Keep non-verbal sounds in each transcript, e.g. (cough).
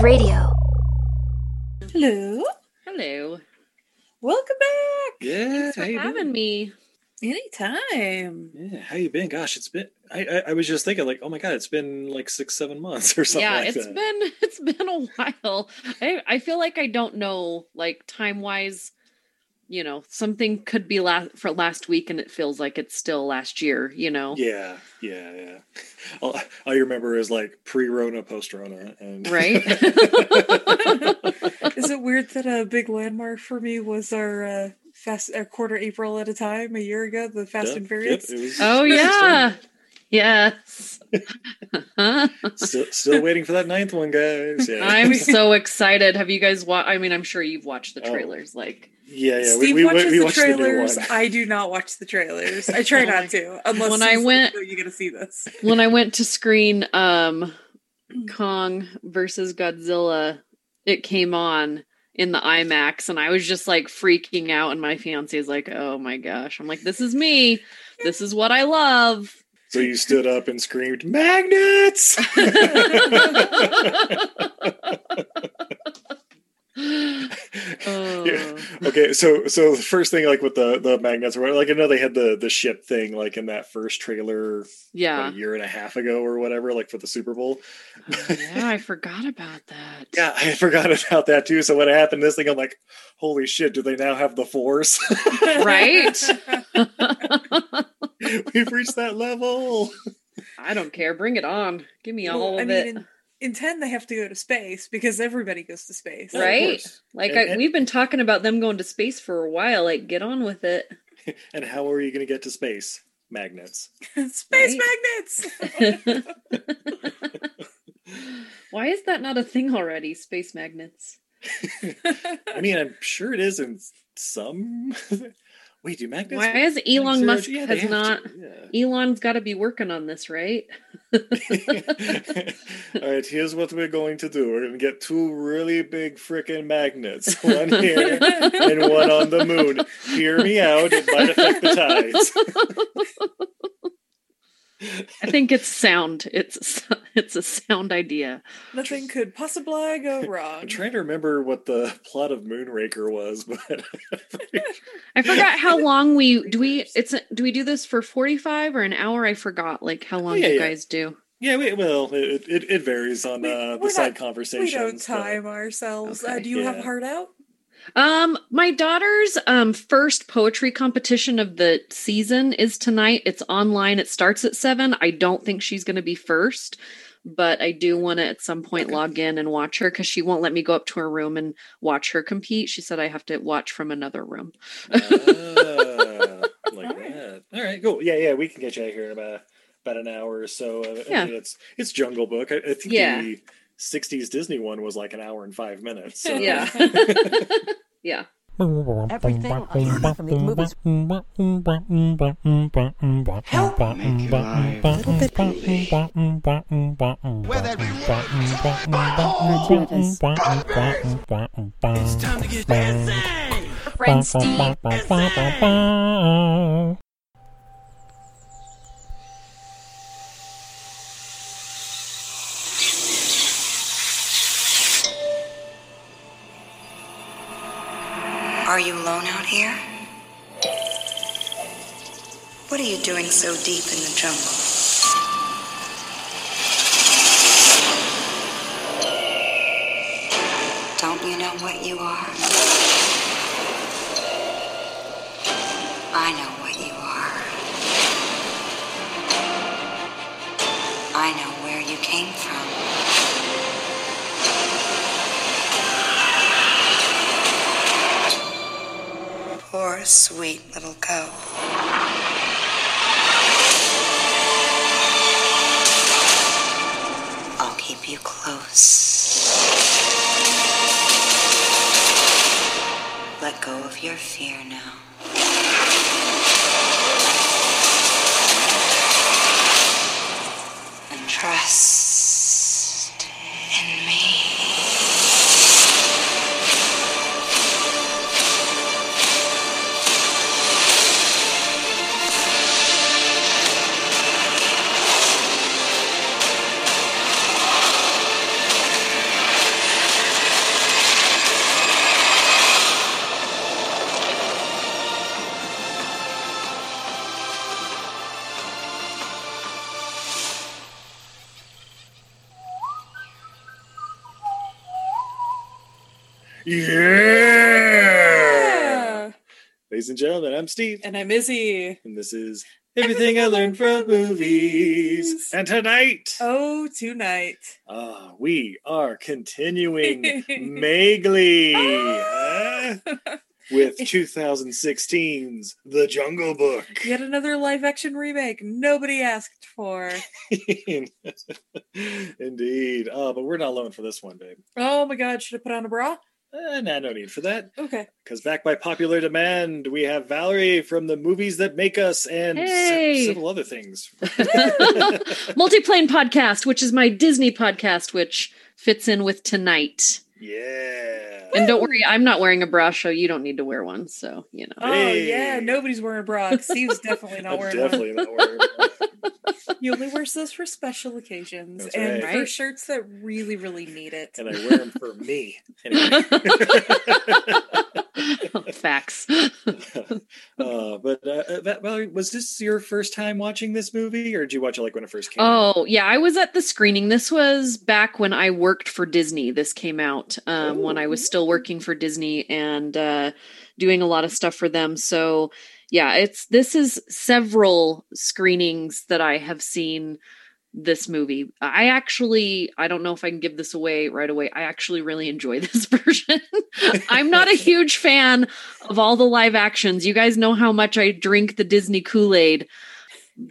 Wave Radio. Hello. Hello. Welcome back. Yeah, Thanks for how you having been? me. Anytime. Yeah, how you been? Gosh, it's been. I, I I was just thinking, like, oh my god, it's been like six, seven months (laughs) or something. yeah, like it's that. been (laughs) it's been a while. I I feel like I don't know like time wise. You know, something could be last for last week, and it feels like it's still last year. You know, Yeah, yeah, yeah. All, all I remember is like pre-Rona, post-Rona, and right? (laughs) Is it weird that a big landmark for me was our uh, fast a quarter April at a time a year ago, the Fast Yep, and Furious? it was- oh (laughs) yeah, yes. (laughs) still still waiting for that ninth one, guys. Yeah, I'm (laughs) so excited. Have you guys watched? I mean, I'm sure you've watched the Oh. trailers. Like yeah, yeah. Steve we, we, watches we the the trailers. one. I do not watch the trailers. I try (laughs) Oh not to, unless When I he's like, went- "No, you got to see this. when I went to screen um (clears throat) Kong versus Godzilla, it came on in the IMAX and I was just like freaking out and my fiance is like, "Oh my gosh." I'm like, "This is me. This is what I love." So you stood up and screamed, "Magnets!" (laughs) oh. Yeah. Okay, so so the first thing, like with the the magnets, or like I know they had the the ship thing, like in that first trailer, what, Yeah. a year and a half ago or whatever, like for the Super Bowl. Oh, yeah, I forgot about that. (laughs) Yeah, I forgot about that too. So when it happened, this thing, I'm like, holy shit! Do they now have the Force? Right? (laughs) (laughs) We've reached that level. I don't care. Bring it on. Give me all Well, of I mean, it. in, in ten they have to go to space because everybody goes to space. Yeah, Right? Like And- I, and- we've been talking about them going to space for a while. Like, get on with it. (laughs) And how are you going to get to space? Magnets. (laughs) space magnets. Why is that not a thing already? Space magnets. I mean, I'm sure it is in some. Wait, do magnets? Why is Elon Musk yeah, has not? to, yeah. Elon's got to be working on this, right? (laughs) All right, here's what we're going to do. We're going to get two really big freaking magnets, (laughs) one here and one on the moon. Hear me out, it might affect the tides. (laughs) I think it's sound. It's it's a sound idea. Nothing could possibly go (laughs) wrong. I'm trying to remember what the plot of Moonraker was, (laughs) but (laughs) I forgot how long we do we it's do we do this for 45 or an hour? I forgot like how long yeah, you yeah. guys do. yeah, we, well, it, it, it varies on We- uh, the side not- conversations. we don't but- time ourselves. Uh, do you have Yeah. heart out? Um, my daughter's um first poetry competition of the season is tonight. It's online. It starts at seven. I don't think she's going to be first, but I do want to at some point Okay. log in and watch her because she won't let me go up to her room and watch her compete. She said I have to watch from another room. Ah, like (laughs) All right. that. All right, cool. Yeah, yeah, we can get you out here in about about an hour or so. Uh, I Yeah. mean, it's it's Jungle Book. I, I think Yeah. '60s Disney one was like an hour and five minutes. So. Yeah, yeah. (laughs) Everything I learned from these movies help make your life a little bit Whether It's time to get dancing. Friend Are you alone out here? What are you doing so deep in the jungle? Don't you know what you are? I know what you are. I know where you came from. Poor, sweet little cow. I'll keep you close. Let go of your fear now. And trust and gentlemen, I'm Steve, And I'm Izzy. and this is Everything I Learned from Movies. And tonight, Oh, tonight. uh, we are continuing (laughs) Megley (laughs) uh, with 2016's The Jungle Book. Yet another live action remake nobody asked for. (laughs) Indeed. Uh, but we're not alone for this one, babe. Oh my god, should I put on a bra? Uh, nah, no need for that. Okay. Because back by popular demand, we have Valerie from the movies that make us and se- several other things. (laughs) Multiplane podcast, which is my Disney podcast, which fits in with tonight. yeah. And don't worry, I'm not wearing a bra, so you don't need to wear one. So you know. Oh Hey. yeah, nobody's wearing a bra. Steve's definitely not I'm wearing definitely not wearing one. one. He only wears those for special occasions That's and right. for Right. shirts that really, really need it. and I wear them for me. Anyway. (laughs) Facts. (laughs) uh, but uh, uh, Va- Valerie, was this your first time watching this movie, or did you watch it like when it first came out? Oh, yeah, I was at the screening. This was back when I worked for Disney. This came out um, when I was still working for Disney and uh, doing a lot of stuff for them. So, yeah, it's this is several screenings that I have seen this movie. I actually, I don't know if I can give this away right away. I actually really enjoy (laughs) this version. (laughs) I'm not a huge fan of all the live actions. You guys know how much I drink the Disney Kool-Aid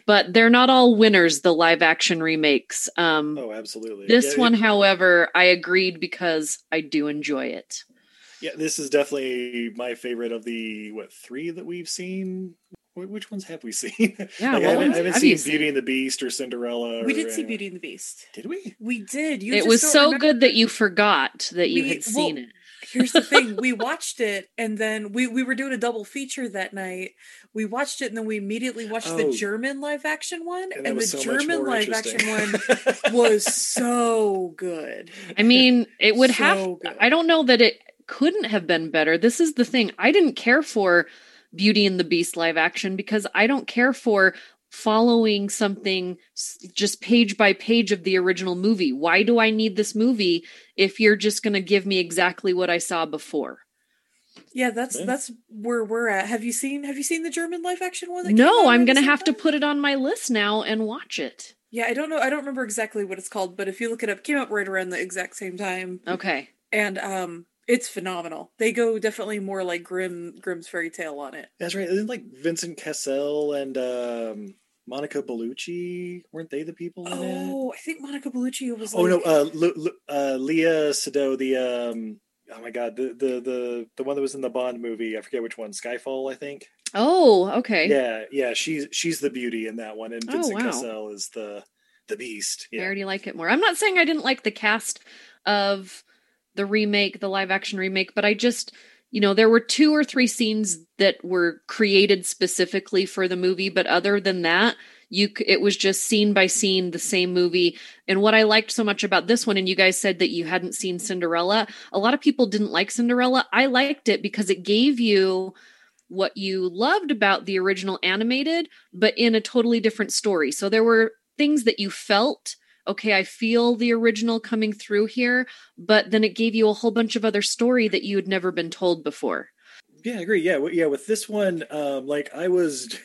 but they're not all winners the live action remakes um Oh, absolutely. this Yeah, one it- however i agreed because i do enjoy it yeah, this is definitely my favorite of the what three that we've seen. Which ones have we (laughs) seen? Yeah, Like, I haven't, I haven't have seen Beauty seen? and the Beast or Cinderella. We or did see Beauty and the Beast. Did we? We did. You it just was so remember- good that you forgot that you We- had seen well, it Here's the thing: (laughs) we watched it, and then we we were doing a double feature that night. We watched it, and then we immediately watched the Oh. German live action one, And and, the so German live action one (laughs) was so good. i mean it would have good. i don't know that it couldn't have been better this is the thing i didn't care for beauty and the beast live action because i don't care for following something just page by page of the original movie why do i need this movie if you're just going to give me exactly what i saw before Yeah, that's Yeah. that's where we're at. Have you seen Have you seen the German live action one? No, I'm going to same have to put it on my list now and watch it. Yeah, I don't know. I don't remember exactly what it's called, but if you look it up, it came out right around the exact same time, Okay. and um, it's phenomenal. They go definitely more like Grimm Grimm's fairy tale on it. That's right. Isn't like Vincent Cassel and um, Monica Bellucci weren't they the people in it? Oh, I think Monica Bellucci was. Oh no, uh, Lu- Lu- uh, Léa Seydoux, the um, oh my god, the, the the the one that was in the Bond movie. I forget which one. Skyfall, I think. Oh, okay. Yeah, yeah. She's she's the beauty in that one, and Oh, Vincent wow. Cassel is the the beast. I already like it more. I'm not saying I didn't like the cast of the remake, the live action remake, but I just, you know, there were two or three scenes that were created specifically for the movie, but other than that, you it was just scene by scene the same movie. And what I liked so much about this one and you guys said that you hadn't seen Cinderella, a lot of people didn't like Cinderella. I liked it because it gave you what you loved about the original animated, but in a totally different story. So there were things that you felt, okay, I feel the original coming through here, but then it gave you a whole bunch of other story that you had never been told before. yeah, I agree. Yeah, yeah. With this one, um, like I was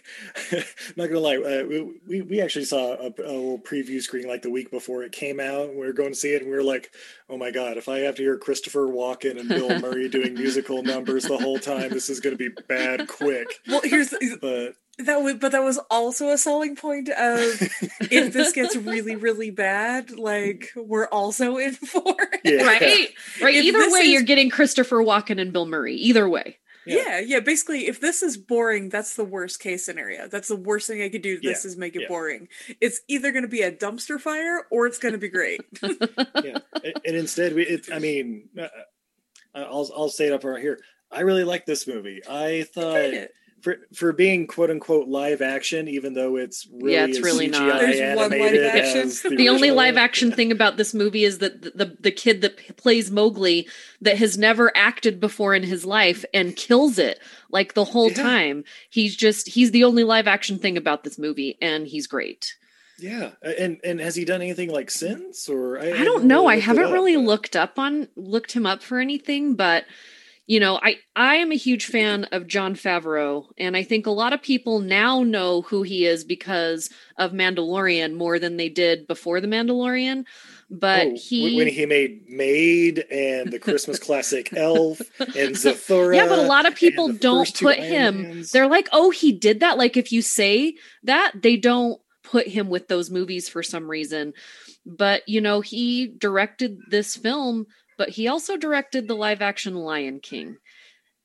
(laughs) not gonna lie, uh, we- we actually saw a, a little preview screening like the week before it came out. We were going to see it, and we were like, "Oh my god! If I have to hear Christopher Walken and Bill (laughs) Murray doing musical numbers the whole time, this is going to be bad quick." well, here's the, But that was, but that was also a selling point of (laughs) if this gets really really bad, like we're also in for it. Yeah. Right? Right. If Either way, is- you're getting Christopher Walken and Bill Murray. Either way. Yeah. Yeah, yeah. Basically, if this is boring, that's the worst case scenario. That's the worst thing I could do. to This Yeah, is make it yeah. boring. It's either going to be a dumpster fire or it's going to be great. (laughs) yeah, and, and instead, we. It, I mean, uh, I'll I'll say it up right here. I really like this movie. I thought Enjoyed it. For for being quote unquote live action, even though it's really Yeah, it's really CGI not. There's one live action. as (laughs) The only live action thing about this movie is that the, the the kid that plays Mowgli that has never acted before in his life and kills it like the whole Yeah. time. He's just he's the only live action thing about this movie and he's great. Yeah, and and has he done anything like since, or I don't know. I haven't really looked up on looked him up for anything, but you know, I I am a huge fan of Jon Favreau, and I think a lot of people now know who he is because of Mandalorian more than they did before the Mandalorian. But Oh, he, when he made Maid and the Christmas classic (laughs) Elf and Zathura. yeah, but a lot of people don't put him. Mans. They're like, oh, he did that. Like if you say that, they don't put him with those movies for some reason. But you know, he directed this film, but he also directed the live action Lion King.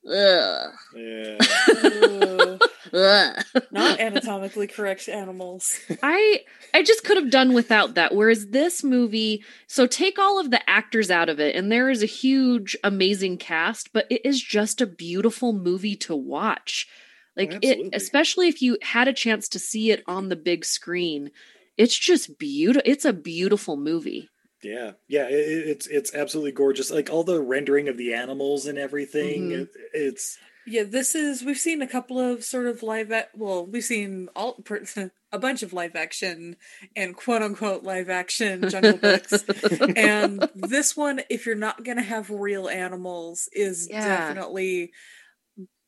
Ugh. Yeah. Ugh. Ugh. (laughs) Not anatomically correct animals. I I just could have done without that. Whereas this movie, so take all of the actors out of it, and there is a huge, amazing cast, but it is just a beautiful movie to watch. Like it, especially if you had a chance to see it on the big screen. It's just beautiful. It's a beautiful movie. Yeah, yeah, it, it- it's it's absolutely gorgeous. Like all the rendering of the animals and everything. Mhm. It, it's Yeah, this is we've seen a couple of sort of live ac- well, we've seen all per- (laughs) a bunch of live action and quote unquote live action jungle books. (laughs) and this one if you're not going to have real animals is Yeah. definitely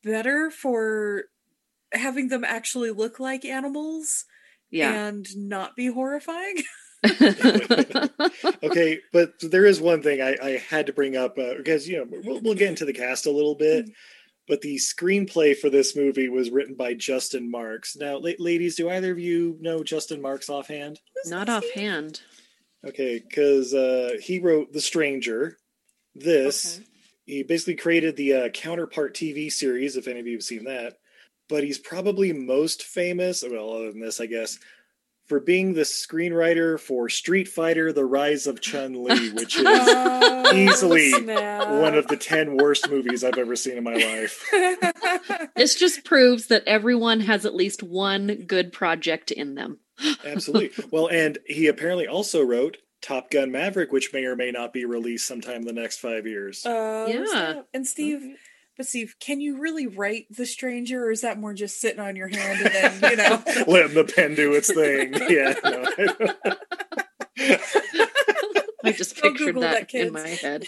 better for having them actually look like animals yeah. and not be horrifying. (laughs) (laughs) okay, but there is one thing I, I had to bring up uh, because you know we'll, we'll get into the cast a little bit. But the screenplay for this movie was written by Justin Marks. Now, la- ladies, do either of you know Justin Marks offhand? Not offhand. Okay, because uh, he wrote The Stranger, this. Okay. He basically created the uh, Counterpart TV series, if any of you have seen that. But he's probably most famous, well, other than this, I guess, for being the screenwriter for Street Fighter: The Rise of Chun Li, (laughs) which is Oh, Easily snap. one of the ten worst movies I've ever seen in my life. (laughs) This just proves that everyone has at least one good project in them. (laughs) Absolutely. Well, and he apparently also wrote Top Gun Maverick, which may or may not be released sometime in the next five years. Oh, Yeah. And Steve, mm-hmm. But Steve, can you really write The Stranger, or is that more just sitting on your hand and then, you know? (laughs) Letting the pen do its thing. (laughs) Yeah. No, I (laughs) I just pictured Google that, that, in my head.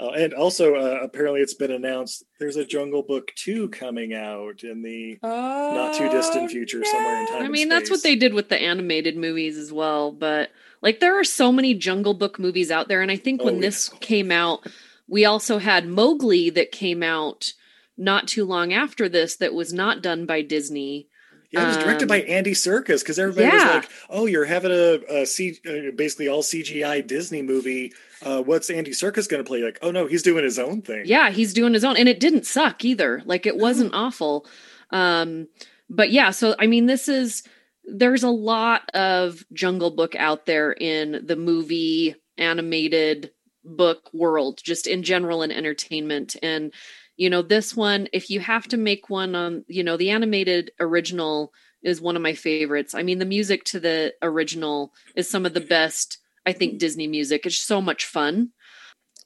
Uh, and also, uh, apparently, it's been announced there's a Jungle Book 2 coming out in the not too distant future, somewhere in time. I and mean, that's what they did with the animated movies as well. But like, there are so many Jungle Book movies out there, and I think Oh, when yeah. this came out, we also had Mowgli that came out not too long after this that was not done by Disney. Yeah, it was directed um, by Andy Serkis because everybody yeah. was like, "Oh, you're having a, a C, uh, basically all CGI Disney movie. Uh, what's Andy Serkis going to play?" Like, "Oh no, he's doing his own thing." Yeah, he's doing his own, and it didn't suck either. Like, it wasn't awful. Um, but yeah, so I mean, this is there's a lot of Jungle Book out there in the movie animated book world, just in general in entertainment. And you know, this one, if you have to make one on, you know, the animated original is one of my favorites. I mean, the music to the original is some of the best, I think, Disney music. It's so much fun.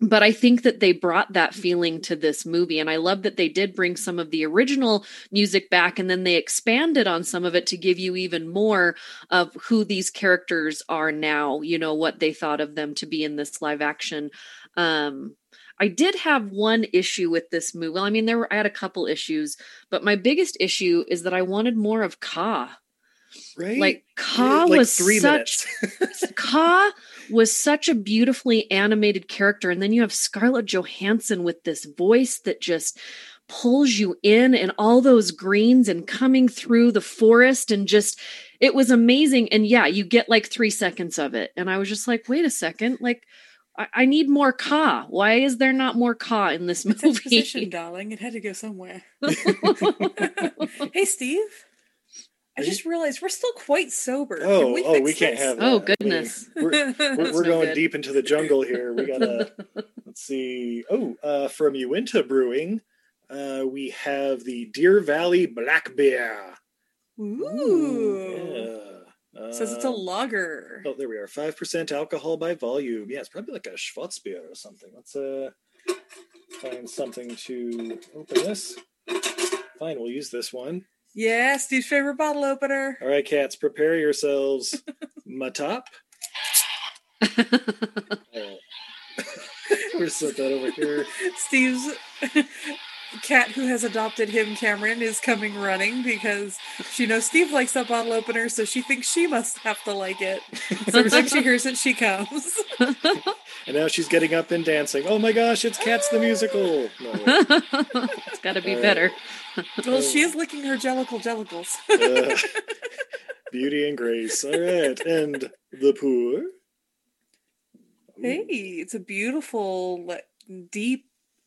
But I think that they brought that feeling to this movie. And I love that they did bring some of the original music back and then they expanded on some of it to give you even more of who these characters are now, you know, what they thought of them to be in this live action. Um, I did have one issue with this movie. Well, I mean, there were I had a couple issues, but my biggest issue is that I wanted more of Kaa. Right. Like Kaa like was such. (laughs) Kaa was such a beautifully animated character, and then you have Scarlett Johansson with this voice that just pulls you in, and all those greens and coming through the forest, and just it was amazing. And yeah, you get like three seconds of it, and I was just like, wait a second, like. I, I need more Kaa. Why is there not more Kaa in this It's movie? exposition, darling. It had to go somewhere. (laughs) (laughs) hey, Steve. I just realized we're still quite sober. Can oh, we oh, fix we can't this? have that. Oh, I mean, goodness. we're (laughs) we're, we're no going good. deep into the jungle here. We gotta (laughs) let's see. Oh, uh, from Uinta Brewing, uh, we have the Deer Valley Black Beer. Ooh. Yeah. Says it's a Um, lager. Oh, there we are. Five percent alcohol by volume. Yeah, it's probably like a Schwarzbier or something. Let's uh find something to open this. Fine, we'll use this one. Yeah, Steve's favorite bottle opener. All right, cats, prepare yourselves. (laughs) My top. (laughs) (laughs) We're set that over here. Steve's cat who has adopted him, Cameron, is coming running because she knows Steve likes that bottle opener, so she thinks she must have to like it. So every time she (laughs) hears it, she comes. And now she's getting up and dancing. Oh my gosh, it's Cats the Musical. No, it's got to be All right. better. Well, she is licking her jellicle jellicles. (laughs) Uh, beauty and grace. All right. And the poor. Hey, it's a beautiful, deep,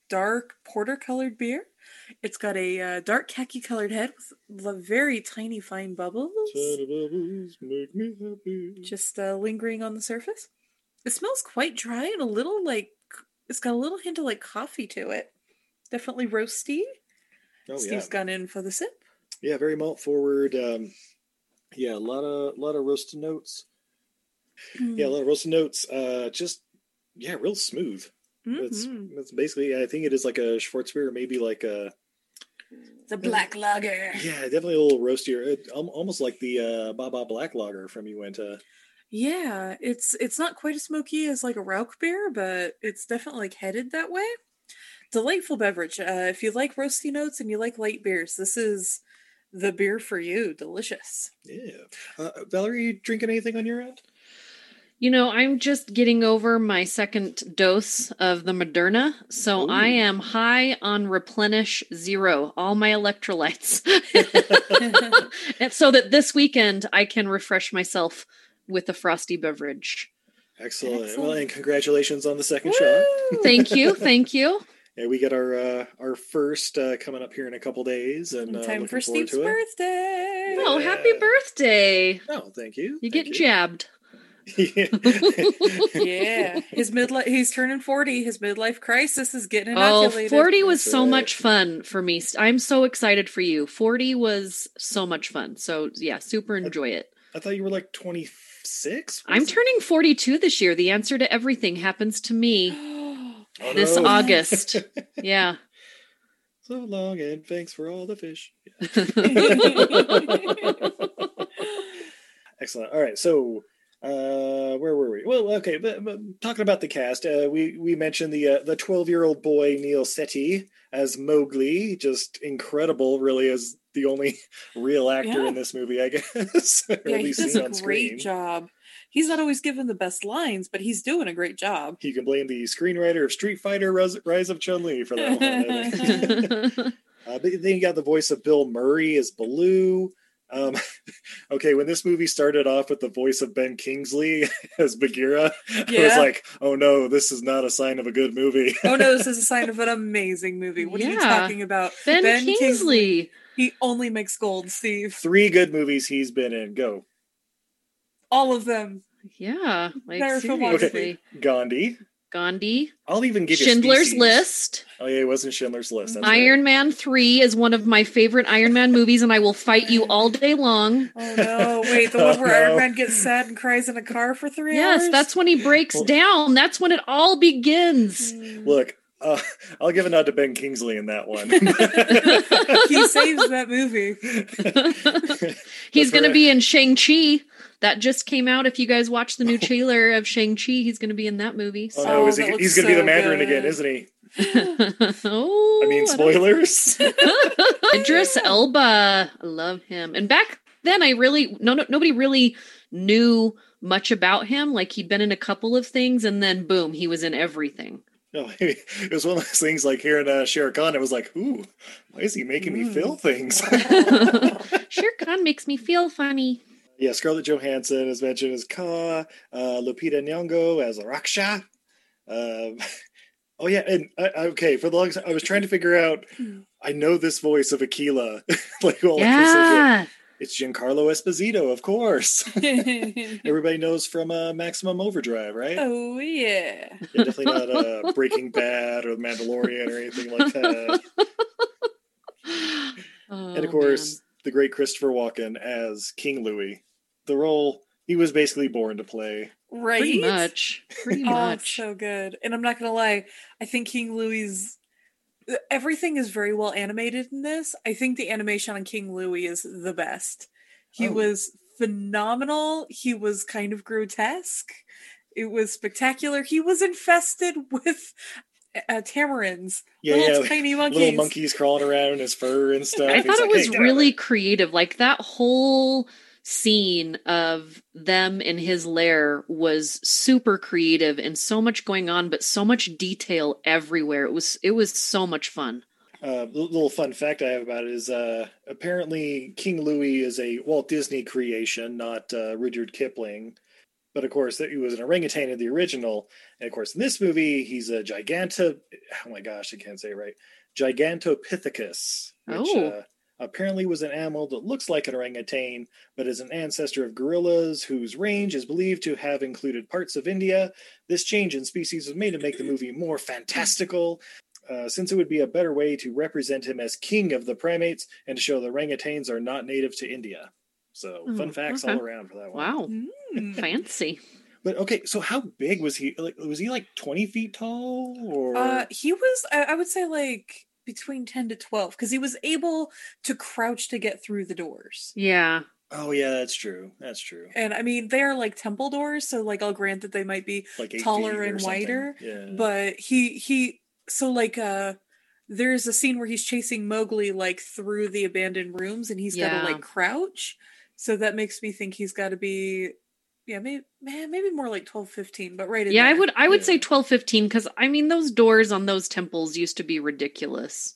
dark porter colored beer. It's got a uh, dark khaki colored head with very tiny, fine bubbles bubbles make me happy. just uh, lingering on the surface. It smells quite dry and a little like it's got a little hint of like coffee to it. Definitely roasty. Oh yeah. Steve's gone in for the sip. Yeah, very malt forward. Um, yeah, a lot of lot of roasted notes. Yeah, a lot of roasted notes. Uh, just yeah, real smooth. That's Mhm. that's basically. I think it is like a Schwarzbier, maybe like a The black lager. yeah, definitely a little roastier. It, almost like the uh, Baba Black Lager from Uinta. Yeah, it's it's not quite as smoky as like a Rauch beer, but it's definitely like headed that way. Delightful beverage. Uh, if you like roasty notes and you like light beers, this is the beer for you. Delicious. Yeah, uh, Valerie, you drinking anything on your end? You know, I'm just getting over my second dose of the Moderna, so Ooh. I am high on replenish zero, all my electrolytes. and (laughs) (laughs) so that this weekend I can refresh myself with a frosty beverage. Excellent. Well, and congratulations on the second shot. Thank you, (laughs) thank you. Yeah, we get our uh, our first uh, coming up here in a couple days, and In uh, time for Steve's birthday. Oh, Yeah. happy birthday. Oh, thank you. You Thank get jabbed. Yeah. Yeah, (laughs) his midlife. He's turning forty. His midlife crisis is getting Oh, inoculated. 40 was That's so right. much fun for me. I'm so excited for you. 40 was so much fun. So, yeah, super enjoy it. I thought you were like 26. I'm turning 42 this year. The answer to everything happens to me (gasps) Oh, this no. August. (laughs) Yeah. so long, and thanks for all the fish. (laughs) Excellent. All right, so uh, where were we? Well, okay, but, but talking about the cast, uh, we we mentioned the uh, the 12 year old boy Neel Sethi as Mowgli, just incredible, really, as the only (laughs) real actor Yeah. in this movie, I (laughs) guess. yeah, he does a great screen. job. He's not always given the best lines, but he's doing a great job. You can blame the screenwriter of Street Fighter: Rise, Rise of Chun Li for that one. (laughs) Uh, but then you got the voice of Bill Murray as Baloo. Um, (laughs) okay, when this movie started off with the voice of Ben Kingsley (laughs) as Bagheera, I was like, "Oh no, this is not a sign of a good movie." Oh no, this is a (laughs) sign of an amazing movie. What are you talking about? ben, Kingsley. He only makes gold, Steve. Three good movies he's been in. Go All of them. Yeah. Like, Never filmography. seriously. Gandhi. Gandhi. I'll even give you Schindler's Species. List. Oh yeah, it wasn't Schindler's List. That's Iron right. Man 3 is one of my favorite Iron Man movies, and I will fight you all day long. Oh no! Wait, the one Oh, (laughs) where Iron. Man gets sad and cries in a car for three Yes, hours. Yes, that's when he breaks Well- down. That's when it all begins. Look, uh, I'll give a nod to Ben Kingsley in that one. (laughs) he saves (laughs) that movie. He's going to be in Shang-Chi. That just came out. If you guys watch the new trailer of Shang-Chi, he's going to be in that movie. Oh So. no, Oh, is he, he's going to be the Mandarin good. again, isn't he? oh, (laughs) I mean, don't- spoilers. (laughs) (laughs) Idris Elba. I love him. And back then, I really no, no nobody really knew much about him. Like he'd been in a couple of things, and then boom, he was in everything. No, it was one of those things like hearing uh, Shere Khan. I was like, "Ooh, why is he making me feel things?" Shere Khan makes me feel funny. Yeah, Scarlett Johansson is mentioned as Kaa, uh, Lupita Nyong'o as Raksha. Um, (laughs) oh yeah, and uh, okay, for the longest time, I was trying to figure out. I know this voice of Akela, (laughs) like all Yeah. it's Giancarlo Esposito, of course. (laughs) Everybody knows from uh, Maximum Overdrive, right? oh yeah. Yeah, definitely not uh, Breaking Bad or The Mandalorian or anything like that. Oh, and of course, the great Christopher Walken as King Louis. The role he was basically born to play. Right. pretty much, pretty (laughs) Oh, much. so good. And I'm not gonna lie, I think King Louis everything is very well animated in this. I think the animation on King Louis is the best. He Oh. was phenomenal. He was kind of grotesque. It was spectacular. He was infested (laughs) with uh, tamarins, Yeah, little yeah, tiny monkeys. little monkeys crawling around in his fur and stuff. I He's thought it like, was "Hey, get out of really there." creative. Like that whole scene of them in his lair was super creative and so much going on, but so much detail everywhere. It was it was so much fun. Uh, little fun fact I have about it is uh, apparently King Louis is a Walt Disney creation, not uh, Rudyard Kipling. But of course, that he was an orangutan in the original, and of course, in this movie, he's a giganto. Oh my gosh, I can't say it right. Gigantopithecus, which Oh. uh, apparently was an animal that looks like an orangutan, but is an ancestor of gorillas whose range is believed to have included parts of India. This change in species was made to make the movie more fantastical, uh, since it would be a better way to represent him as king of the primates and to show the orangutans are not native to India. So, fun Oh, facts okay. all around for that one. Wow. Mm. Fancy. But okay, so how big was he? Like, was he like twenty feet tall, or Uh, he was, I, I would say, like between 10 to 12, because he was able to crouch to get through the doors. Yeah. oh yeah, that's true. That's true. And I mean, they are like temple doors, so like I'll grant that they might be Like taller and wider, Yeah. but he he so like uh there's a scene where he's chasing Mowgli like through the abandoned rooms and he's got Yeah. to like crouch. So that makes me think he's got to be yeah, maybe man, maybe more like 12 15, but right in Yeah, I would I would Yeah. say 12 15 cuz I mean those doors on those temples used to be ridiculous.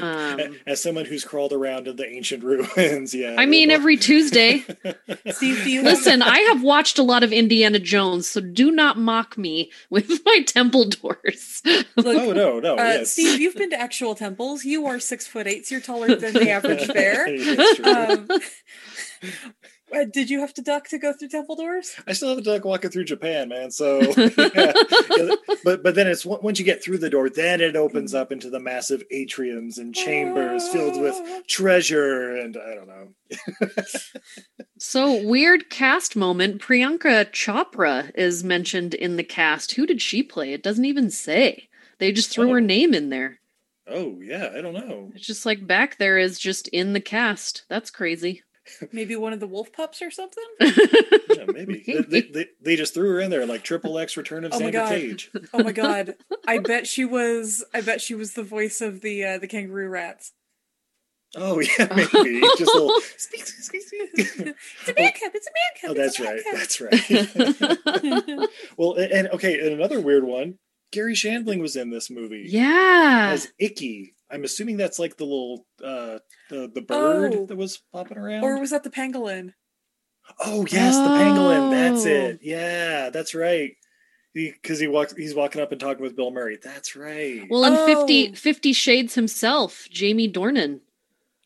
Um (laughs) As someone who's crawled around in the ancient ruins, (laughs) yeah. I mean every Tuesday. (laughs) Steve, Listen, I have watched a lot of Indiana Jones, so do not mock me with my temple doors. Look, oh no, no, uh, yes. Steve, you've been to actual temples. You are six foot eight, so you're taller than the average bear. That's true. Um, Uh, did you have to duck to go through temple doors? I still have a duck walking through Japan, man. So, (laughs) yeah. Yeah, but but then it's once you get through the door, then it opens up into the massive atriums and chambers filled with ah. treasure, and I don't know. (laughs) So, weird cast moment. Priyanka Chopra is mentioned in the cast. Who did she play? It doesn't even say. They just threw her Oh. name in there. Oh yeah, I don't know. It's just like back there is just in the cast. That's crazy. Maybe one of the wolf pups or something? (laughs) Yeah, maybe they, they, they, they just threw her in there like Triple X Return of Oh my Xander Cage. Oh my god. (laughs) I bet she was I bet she was the voice of the uh, the kangaroo rats. Oh yeah, (laughs) maybe just a little. It's a man cub, it's a man cub. Oh, that's a man right. That's right. well, and, and okay, and another weird one. Garry Shandling was in this movie yeah. as Ikki. I'm assuming that's like the little uh the the bird Oh. that was popping around. or was that the pangolin? oh yes, the pangolin. That's Oh. it. Yeah, that's right. Because he, walks, he's walking up and talking with Bill Murray. That's right. Well, in Oh. 50, 50 Shades himself, Jamie Dornan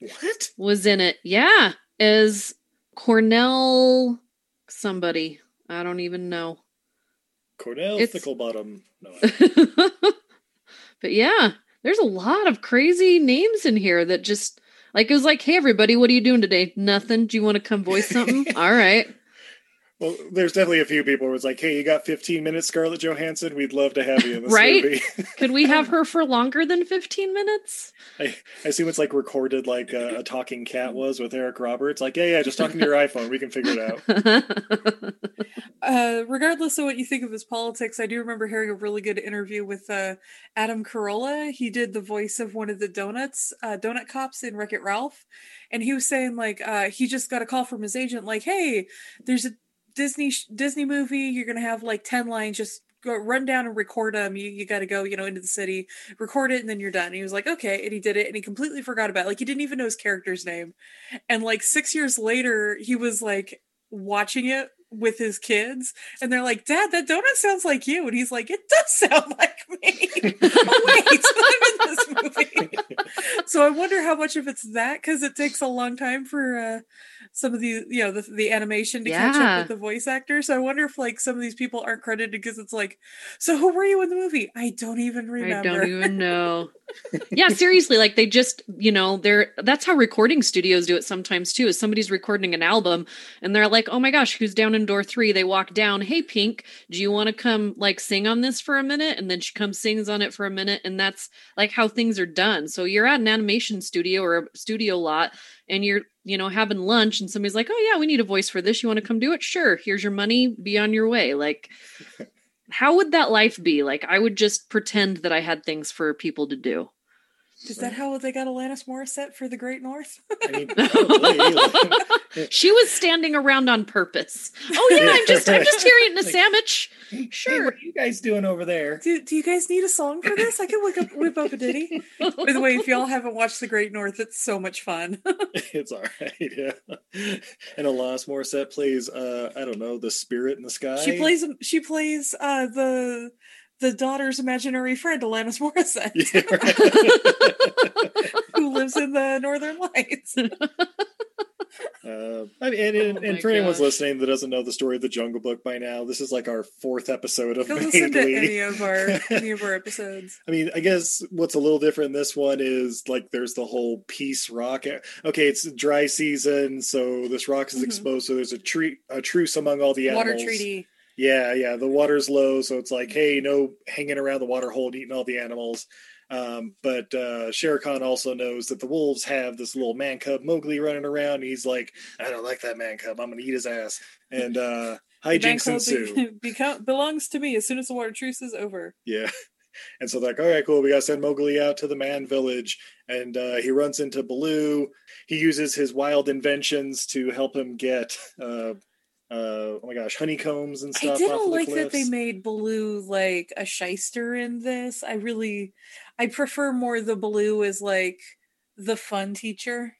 what? was in it. Yeah. As Cornell somebody. I don't even know. Cornell It's- Thicklebottom. No, (laughs) but yeah, there's a lot of crazy names in here that just like it was like, hey everybody, what are you doing today? Nothing. Do you want to come voice something? (laughs) All right. Well, there's definitely a few people who was like, "Hey, you got 15 minutes, Scarlett Johansson? We'd love to have you in this Right? movie." (laughs) Could we have (laughs) her for longer than 15 minutes? I, I assume it's like recorded like a, a talking cat was with Eric Roberts. Like, yeah, yeah, just talking to your iPhone. We can figure it out. (laughs) Uh, regardless of what you think of his politics, I do remember hearing a really good interview with uh, Adam Carolla. He did the voice of one of the donuts, uh, donut cops in Wreck It Ralph, and he was saying like uh, he just got a call from his agent, like, "Hey, there's a Disney Disney movie. You're gonna have like ten lines. Just go run down and record them. You you got to go, you know, into the city, record it, and then you're done." And he was like, "Okay," and he did it, and he completely forgot about it. Like he didn't even know his character's name, and like six years later, he was like watching it with his kids and they're like dad that donut sounds like you and he's like it does (laughs) sound like me oh wait (laughs) i'm in this movie (laughs) so i wonder how much of it's that because it takes a long time for uh some of the you know the, the animation to catch up with the voice actor. So I wonder if like some of these people aren't credited because it's like, so who were you in the movie? I don't even remember. I don't even know. (laughs) yeah, seriously, like they just, you know, they're that's how recording studios do it sometimes too. Is somebody's recording an album and they're like, "Oh my gosh, who's down in door 3?" They walk down, "Hey Pink, do you want to come like sing on this for a minute?" And then she comes sings on it for a minute and that's like how things are done. So you're at an animation studio or a studio lot and you're, you know, having lunch and somebody's like, "Oh yeah, we need a voice for this. You want to come do it?" Sure. Here's your money. Be on your way. Like (laughs) how would that life be? Like I would just pretend that I had things for people to do. Is that how they got Alanis Morissette for the Great North? I mean, (laughs) probably, she was standing around on purpose. Oh yeah, I'm just I'm just here eating a sandwich. Hey, Sure. what are you guys doing over there? do, do you guys need a song for this? I can whip up, whip up a ditty. By the way, if y'all haven't watched The Great North, it's so much fun. (laughs) (laughs) It's all right, yeah. And Alanis Morissette plays, uh, I don't know, the spirit in the sky. she plays she plays uh, the the daughter's imaginary friend, Alanis Morissette, Yeah, right. (laughs) who lives in the Northern Lights. (laughs) Uh, I mean, and, and, Oh and my for anyone gosh. listening that doesn't know the story of the Jungle Book by now, this is like our fourth episode of Go listen to any of our any of our (laughs) episodes. I mean, I guess what's a little different in this one is like there's the whole peace rock. Okay, it's dry season, so this rock is Mhm. exposed. So there's a tree, a truce among all the animals. Water treaty. Yeah, yeah. The water's low, so it's like, hey, no hanging around the water hole and eating all the animals. Um, but uh, Shere Khan also knows that the wolves have this little man cub Mowgli running around. And he's like, I don't like that man cub. I'm gonna eat his ass. And uh, (laughs) hijinks ensue. be- (laughs) become, belongs to me as soon as the water truce is over. Yeah. (laughs) And so they're like, all right, cool. We got to send Mowgli out to the man village. And uh, he runs into Baloo. He uses his wild inventions to help him get, uh, uh, oh my gosh, honeycombs and stuff. I didn't of the like that they made Baloo like a shyster in this. I really, I prefer more the Baloo as like the fun teacher,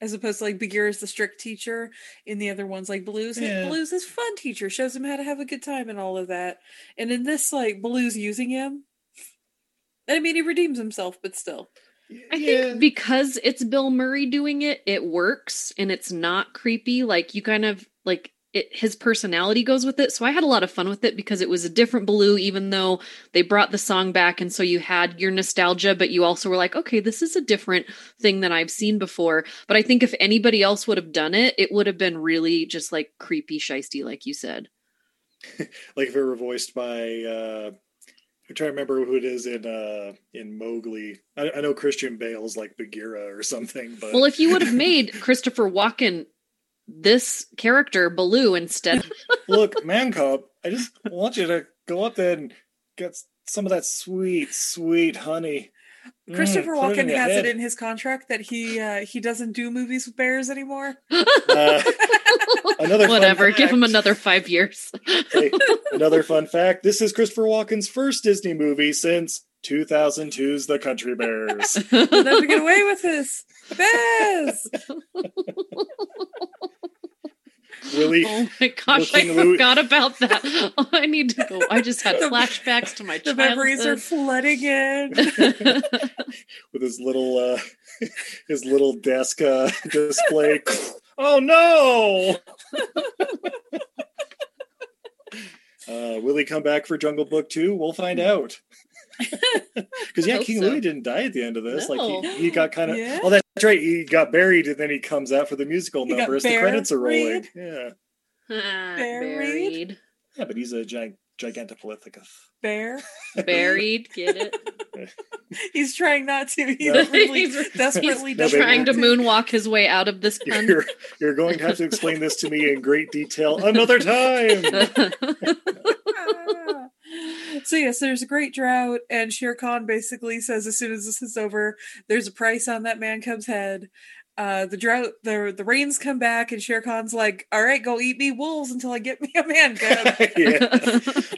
as opposed to like Bagheera's the strict teacher. In the other ones, like Baloo's, Yeah. Baloo's his fun teacher, shows him how to have a good time and all of that. And in this, like Baloo's using him. I mean, he redeems himself, but still. I Yeah. think because it's Bill Murray doing it, it works and it's not creepy. Like you kind of like it his personality goes with it. So I had a lot of fun with it because it was a different Baloo, even though they brought the song back and so you had your nostalgia, but you also were like, okay, this is a different thing than I've seen before. But I think if anybody else would have done it, it would have been really just like creepy shisty, like you said. (laughs) like if it were voiced by uh I'm trying to remember who it is in uh in Mowgli. I, I know Christian Bale's like Bagheera or something, but Well, if you would have (laughs) made Christopher Walken this character Baloo instead (laughs) look, man cub, I just want you to go up there and get some of that sweet, sweet honey. Mm, Christopher put it in Walken your has head. it in his contract that he uh, he doesn't do movies with bears anymore. (laughs) Uh, another fun Whatever, give him another five years. Hey, another fun fact: this is Christopher Walken's first Disney movie since 2002's The Country Bears. You'll never get away with this. Bears! (laughs) Really, Oh my gosh, I Louis- forgot about that. Oh, (laughs) I need to go. I just had (laughs) flashbacks to my The memories are flooding in. (laughs) with his little uh, his little desk uh, display. oh no! Uh, will he come back for Jungle Book Two? We'll find out. Because (laughs) yeah, King so. Louis didn't die at the end of this. Like he, he got kind of. (gasps) Yeah. Oh, that's right. He got buried, and then he comes out for the musical number as the credits are rolling. Yeah, (laughs) buried. yeah, but he's a giant gigantopithecus. Bear. (laughs) Buried. Get it? He's trying not to. He's No. really desperately He's but- trying to moonwalk his way out of this pun. You're, you're going to have to explain this to me in great detail another time. So yes, there's a great drought, and Shere Khan basically says as soon as this is over, there's a price on that man cub's head. Uh, the drought, the the rains come back, and Shere Khan's like, "All right, go eat me wolves until I get me a man (laughs) cub." yeah.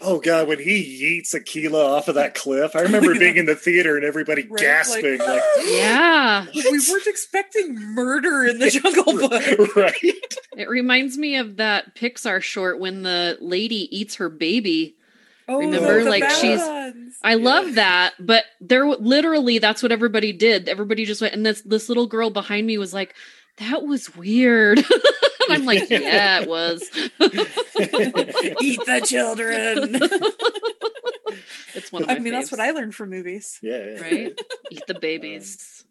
Oh god, when he yeets Akela off of that cliff, I remember being in the theater and everybody (laughs) Right, gasping, like, (gasps) like, yeah. we weren't expecting murder in the (laughs) Jungle Book. right? It reminds me of that Pixar short when the lady eats her baby. Oh, Remember, the like, she's- Babylons. I love that, but there literally that's what everybody did. Everybody just went, and this this little girl behind me was like, that was weird. (laughs) I'm like, (laughs) yeah, it was. (laughs) Eat the children. it's one of my I mean, that's what I learned from movies. Yeah, yeah. right? Eat the babies. Um,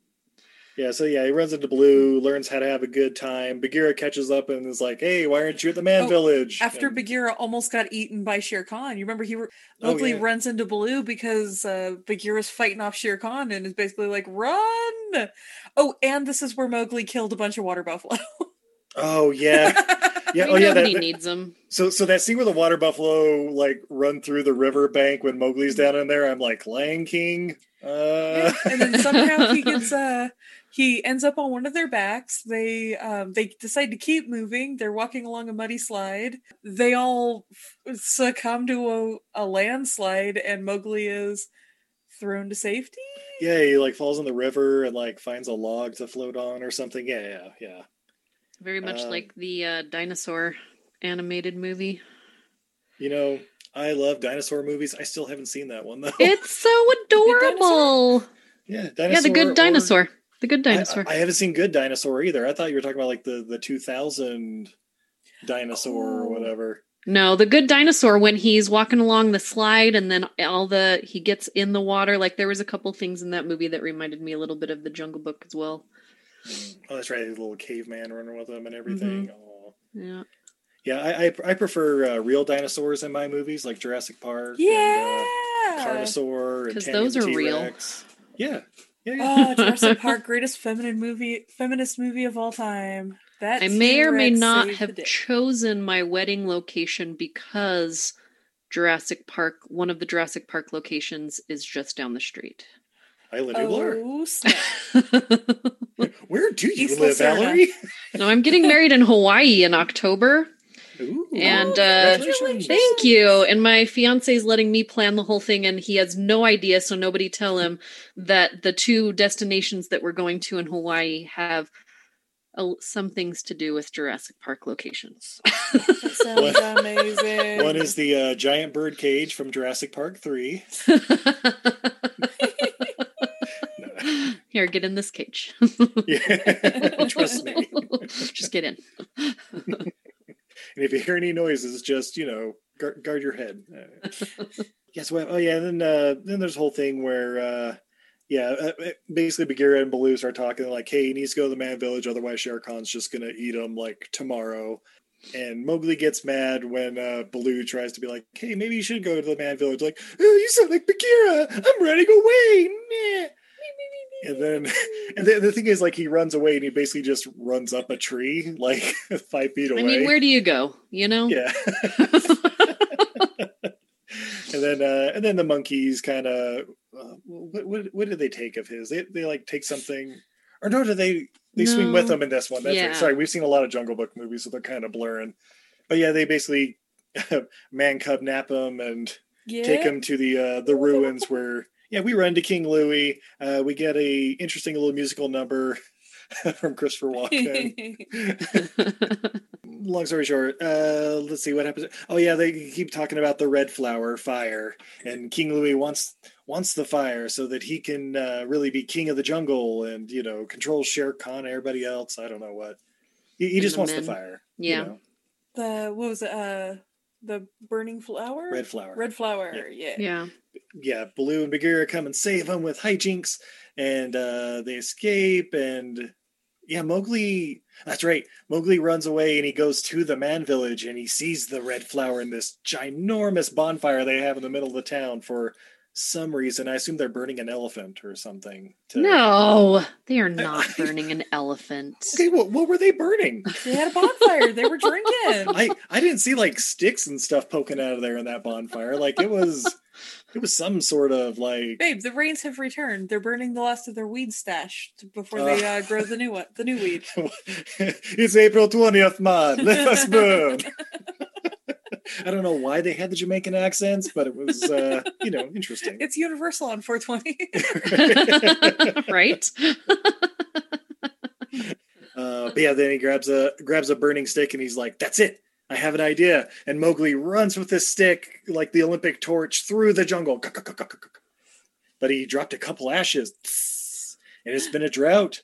Yeah, so yeah, he runs into Baloo, learns how to have a good time. Bagheera catches up and is like, "Hey, why aren't you at the Man Oh, Village?" After And- Bagheera almost got eaten by Shere Khan, you remember he re- Oh, Mowgli yeah. runs into Baloo because uh, Bagheera's fighting off Shere Khan and is basically like, "Run!" Oh, and this is where Mowgli killed a bunch of water buffalo. (laughs) oh yeah, (laughs) yeah, we oh yeah. know That, he that- needs them. so so that scene where the water buffalo like run through the river bank when Mowgli's down in there, I'm like, Lion King. Uh, and then somehow he (laughs) gets uh he ends up on one of their backs they um they decide to keep moving they're walking along a muddy slide they all f- succumb to a, a landslide and mowgli is thrown to safety yeah, he like falls in the river and like finds a log to float on or something. Yeah, yeah, yeah. Very much Um, like the uh, dinosaur animated movie. You know, I love dinosaur movies. I still haven't seen that one though. It's so (laughs) adorable. yeah, dinosaur Yeah, the good dinosaur. The good dinosaur. I, I haven't seen Good Dinosaur either. I thought you were talking about like the the 2000 dinosaur or Oh. whatever. no, the good dinosaur when he's walking along the slide and then all the he gets in the water. Like there was a couple things in that movie that reminded me a little bit of the Jungle Book as well. Oh, that's right, the little caveman running with him and everything. Mm-hmm. Yeah. Yeah, I, I I prefer uh, real dinosaurs in my movies, like Jurassic Park. yeah and, uh, Carnosaur and 'Cause Tammy those are real. T-Rex. Yeah, yeah. Oh Jurassic (laughs) Park greatest feminine movie feminist movie of all time that I may or may not have chosen my wedding location because Jurassic Park, one of the Jurassic Park locations is just down the street. I literally blur. oh (laughs) snap. Where do you East live, Valerie? no, I'm getting married in Hawaii in October. Ooh, And, uh. Thank you. And my fiance is letting me plan the whole thing, and he has no idea. So nobody tell him that the two destinations that we're going to in Hawaii have uh, some things to do with Jurassic Park locations. that sounds amazing One is the uh, giant bird cage from Jurassic Park Three. (laughs) Here, get in this cage. (laughs) Yeah, trust me. Just get in. (laughs) And if you hear any noises, just you know, guard, guard your head. Uh, (laughs) (laughs) yes. Well. Oh yeah. Then uh, then there's a whole thing where uh, yeah, uh, basically Bagheera and Baloo start talking like, "Hey, he needs to go to the Man Village, otherwise Shere Khan's just gonna eat him like tomorrow." And Mowgli gets mad when uh, Baloo tries to be like, "Hey, maybe you should go to the Man Village." Like, "Oh, you sound like Bagheera. I'm running away." Meh." And then, (laughs) and the, the thing is, like, he runs away and he basically just runs up a tree, like (laughs) five feet away. I mean, where do you go? You know? Yeah. (laughs) and then uh and then the monkeys kind of uh, what, what what did they take of his they they like take something or no do they they swing with No. him in this one that's Yeah. right. sorry we've seen a lot of jungle book movies so they're kind of blurring but yeah they basically man cub nap him and yeah. take him to the uh the ruins where yeah we run to king louie uh we get a interesting little musical number (laughs) from christopher walken (laughs) long story short, uh, let's see what happens. Oh yeah, they keep talking about the red flower fire, and King Louie wants wants the fire so that he can uh, really be king of the jungle and you know control Shere Khan and everybody else. I don't know what. He, he just the wants men. the fire. you Yeah. know, the what was it uh the burning flower red flower. red flower Yeah. yeah, yeah. Yeah, Baloo and Bagheera come and save him with hijinks, and uh, they escape. And yeah, Mowgli. That's right. Mowgli runs away and he goes to the man village and he sees the red flower in this ginormous bonfire they have in the middle of the town for some reason. I assume they're burning an elephant or something. To... No, they are (laughs) not burning an elephant. Okay, what what were they burning? (laughs) they had a bonfire they were (laughs) drinking I I didn't see like sticks and stuff poking out of there in that bonfire. Like it was it was some sort of like babe the rains have returned they're burning the last of their weed stash before they uh, grow the new one the new weed (laughs) it's April 20th, man. Let us (laughs) burn. I don't know why they had the Jamaican accents, but it was, uh, you know, interesting. it's universal on 420 (laughs) right? Uh, but yeah, then he grabs a grabs a burning stick and he's like, "That's it, I have an idea." And Mowgli runs with his stick like the Olympic torch through the jungle. But he dropped a couple ashes, and it's been a drought.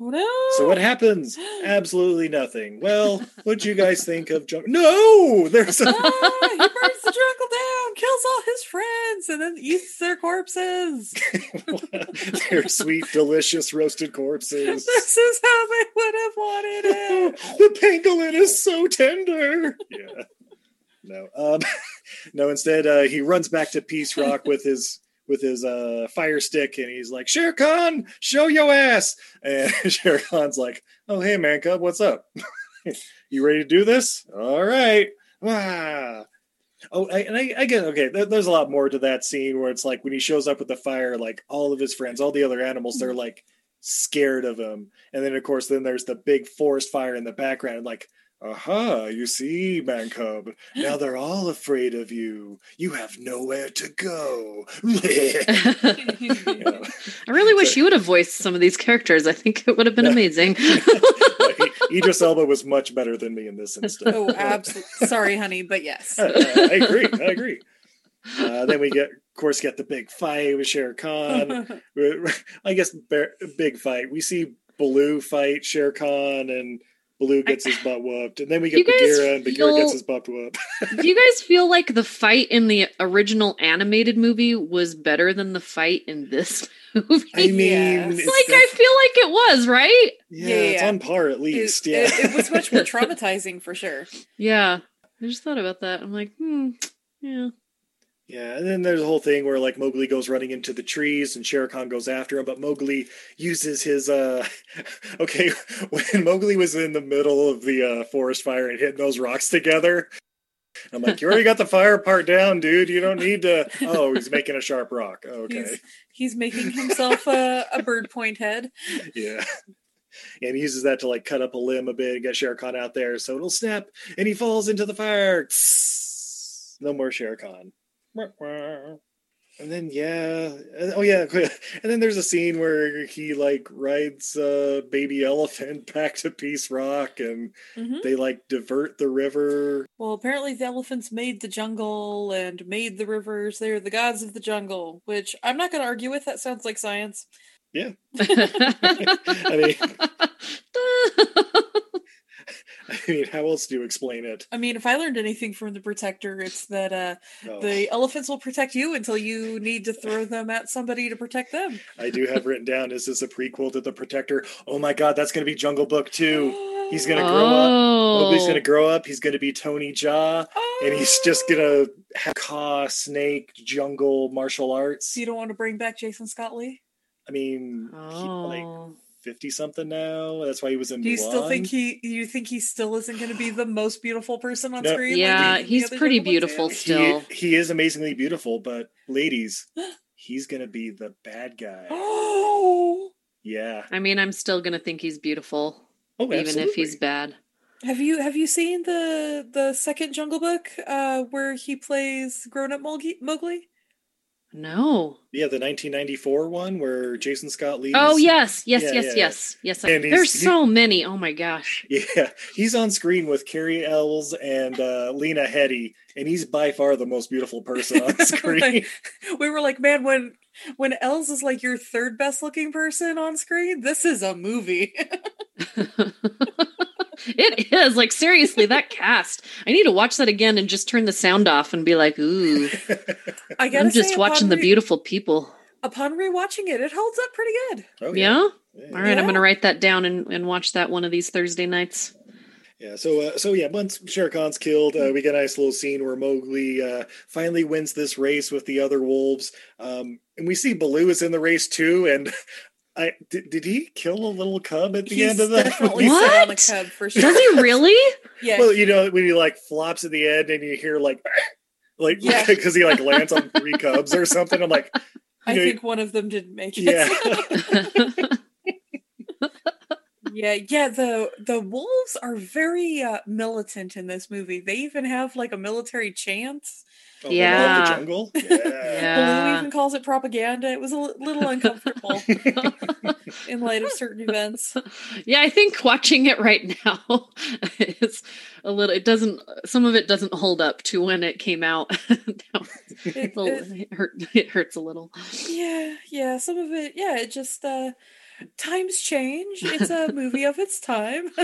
Oh no! So what happens? (gasps) Absolutely nothing. Well, what do you guys think of Jungle? No, (laughs) there's a Ah, he burns the jungle down, kills all his friends, and then eats their corpses. (laughs) (laughs) their sweet, delicious roasted corpses. this is how they would have wanted it. (laughs) the pangolin is so tender. Yeah. No. Um no, instead uh he runs back to Peace Rock with his with his uh fire stick and he's like, Shere Khan, show your ass. And Shere Khan's like, Oh hey man cub, what's up? you ready to do this? All right. Ah. Oh, I, and I, I get okay. There, there's a lot more to that scene where it's like when he shows up with the fire, like all of his friends, all the other animals, they're mm-hmm. like scared of him. And then, of course, then there's the big forest fire in the background, like, aha, you see, man cub. Now they're all afraid of you. You have nowhere to go. (laughs) (laughs) I really wish you would have voiced some of these characters. I think it would have been amazing. (laughs) I- Idris Elba was much better than me in this instance. oh, absolutely. Sorry, honey, but yes. I agree. I agree. Uh, then we get, of course, get the big fight with Shere Khan. I guess bear, big fight. We see Baloo fight Shere Khan, and Baloo gets his butt whooped, and then we get You Bagheera, and Bagheera feel- gets his butt whooped. (laughs) Do you guys feel like the fight in the original animated movie was better than the fight in this (laughs) movie? I mean, Yes. it's like I feel like it was, right? yeah, Yeah, it's yeah. on par at least. it- yeah, it was much more (laughs) traumatizing for sure. Yeah. I just thought about that. I'm like, hmm, yeah. Yeah, and then there's a whole thing where like Mowgli goes running into the trees and Shere Khan goes after him, but Mowgli uses his uh (laughs) okay, (laughs) when Mowgli was in the middle of the uh forest fire and hitting those rocks together. I'm like, you already got the fire part down, dude. You don't need to. (laughs) Oh, he's making a sharp rock. Okay, He's he's making himself a, a bird point head. yeah. And he uses that to like cut up a limb a bit and get Shere Khan out there, so it'll snap, and he falls into the fire. No more Shere Khan. And then yeah, oh yeah, (laughs) and then there's a scene where he like rides a baby elephant (laughs) back to Peace Rock, and Mhm. they like divert the river. Well, apparently the elephants made the jungle and made the rivers. They're the gods of the jungle, which I'm not going to argue with. That sounds like science. Yeah. (laughs) I mean, (laughs) I mean, how else do you explain it? I mean, if I learned anything from the protector, it's that uh, Oh, the elephants will protect you until you need to throw them at somebody to protect them. I do have written down. Is this a prequel to the Protector? Oh my God, that's going to be Jungle Book two. He's gonna grow up. oh. Mowgli's gonna grow up. He's gonna be Tony Jaa, and he's just gonna have Kaa, snake, jungle, martial arts. You don't want to bring back Jason Scott Lee? I mean, he, like Oh. Fifty something now. That's why he was in. Do you still think he? You think he still isn't going to be the most beautiful person on No. screen? Yeah, the- the he's other pretty beautiful fans? still. he, he is amazingly beautiful, but ladies, (gasps) he's gonna be the bad guy. (gasps) Oh, Yeah. I mean, I'm still gonna think he's beautiful, Oh, even absolutely. if he's bad. have you have you seen the the second Jungle Book uh, where he plays grown up Mowgli? Mowgli? No. Yeah, the 1994 one where Jason Scott Lee. Oh yes, yes, Yeah, yes, yeah, yes, yes. And There's he- so many. Oh my gosh. Yeah, he's on screen with Cary Elwes and uh, Lena Headey, and he's by far the most beautiful person on (laughs) screen. Like, (laughs) we were like, man, when when Elwes is like your third best looking person on screen, this is a movie. (laughs) it is like seriously that (laughs) cast. I need to watch that again and just turn the sound off and be like, ooh, (laughs) I gotta I'm just say, watching upon the beautiful people. Upon rewatching it, it holds up pretty good. Oh, Yeah. All right, Yeah. I'm gonna write that down and, and watch that one of these Thursday nights. Yeah, so uh, so yeah, once Shere Khan's killed, uh, we get a nice little scene where Mowgli uh, finally wins this race with the other wolves, um, and we see Baloo is in the race too. And (laughs) I did, did he kill a little cub at the He's end of that? (laughs) definitely What? set the cub for sure. Does he (laughs) really? Yeah, well, you know when he like flops at the end and you hear like (laughs) like Yeah. because he like lands on three cubs or something. I'm like, I know, think one of them didn't make it. yeah. yeah, yeah. The the wolves are very uh, militant in this movie. They even have like a military chant. Oh, Yeah. Law the jungle. (laughs) Yeah. Yeah. Baloo even calls it propaganda. It was a little uncomfortable (laughs) in light of certain events. yeah, I think watching it right now (laughs) is a little. It doesn't. Some of it doesn't hold up to when it came out. No, It- it- it hurt. It hurts a little. yeah, yeah. Some of it, yeah. It just uh, times change. It's a movie of its time. (laughs)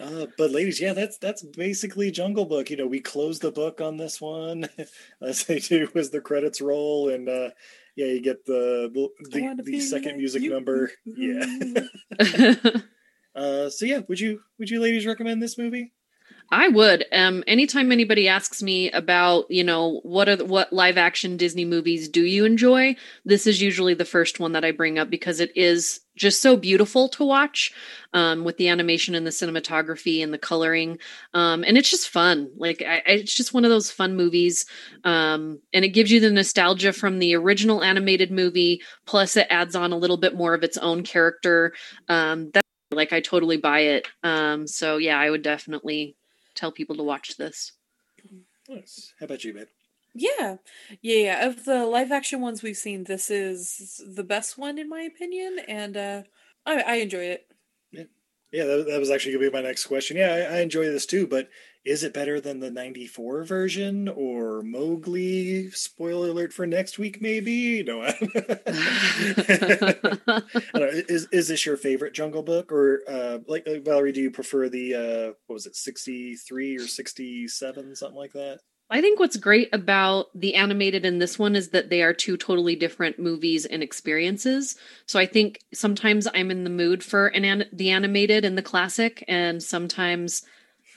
Uh, but ladies, yeah, that's that's basically Jungle Book. You know, we close the book on this one. (laughs) As they do as the credits roll, and uh, yeah, you get the the, the, the second like music you. number. (laughs) Yeah. Uh, so yeah, would you would you ladies recommend this movie? I would. Um, anytime anybody asks me about, you know, what are the, what live action Disney movies do you enjoy? This is usually the first one that I bring up because it is just so beautiful to watch, um, with the animation and the cinematography and the coloring, um, and it's just fun. Like I, I- it's just one of those fun movies, um, and it gives you the nostalgia from the original animated movie. Plus, it adds on a little bit more of its own character. Um, that like I totally buy it. Um, so yeah, I would definitely tell people to watch this. Nice. How about you, babe? Yeah, yeah, yeah. Of the live action ones we've seen, this is the best one in my opinion, and uh, I, I enjoyed it. Yeah, that, that was actually gonna be my next question. Yeah, I, I enjoy this too, but is it better than the '94 version or Mowgli? Spoiler alert for next week, maybe. No. (laughs) Is is this your favorite Jungle Book, or uh, like uh, Valerie? Do you prefer the uh, what was it, '63 or '67, something like that? I think what's great about the animated in this one is that they are two totally different movies and experiences. So I think sometimes I'm in the mood for an, an the animated and the classic, and sometimes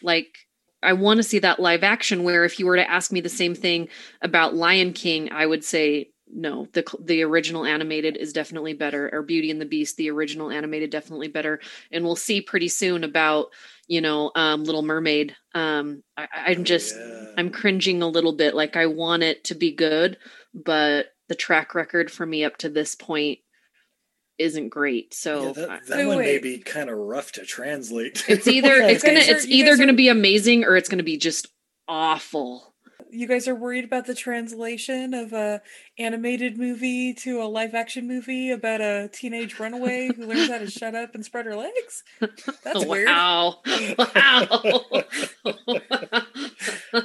like I want to see that live action. Where if you were to ask me the same thing about Lion King, I would say no. the The original animated is definitely better, or Beauty and the Beast, the original animated, definitely better. And we'll see pretty soon about you know um, Little Mermaid. Um, I, I'm just Oh, yeah. I'm cringing a little bit. Like I want it to be good, but the track record for me up to this point isn't great. So yeah, that, I- that Wait, one may be kind of rough to translate. it's (laughs) either it's gonna it's either guys gonna be amazing or it's gonna be just awful. You guys are worried about the translation of a animated movie to a live action movie about a teenage runaway who learns how to (laughs) shut up and spread her legs? That's weird. wow. Wow.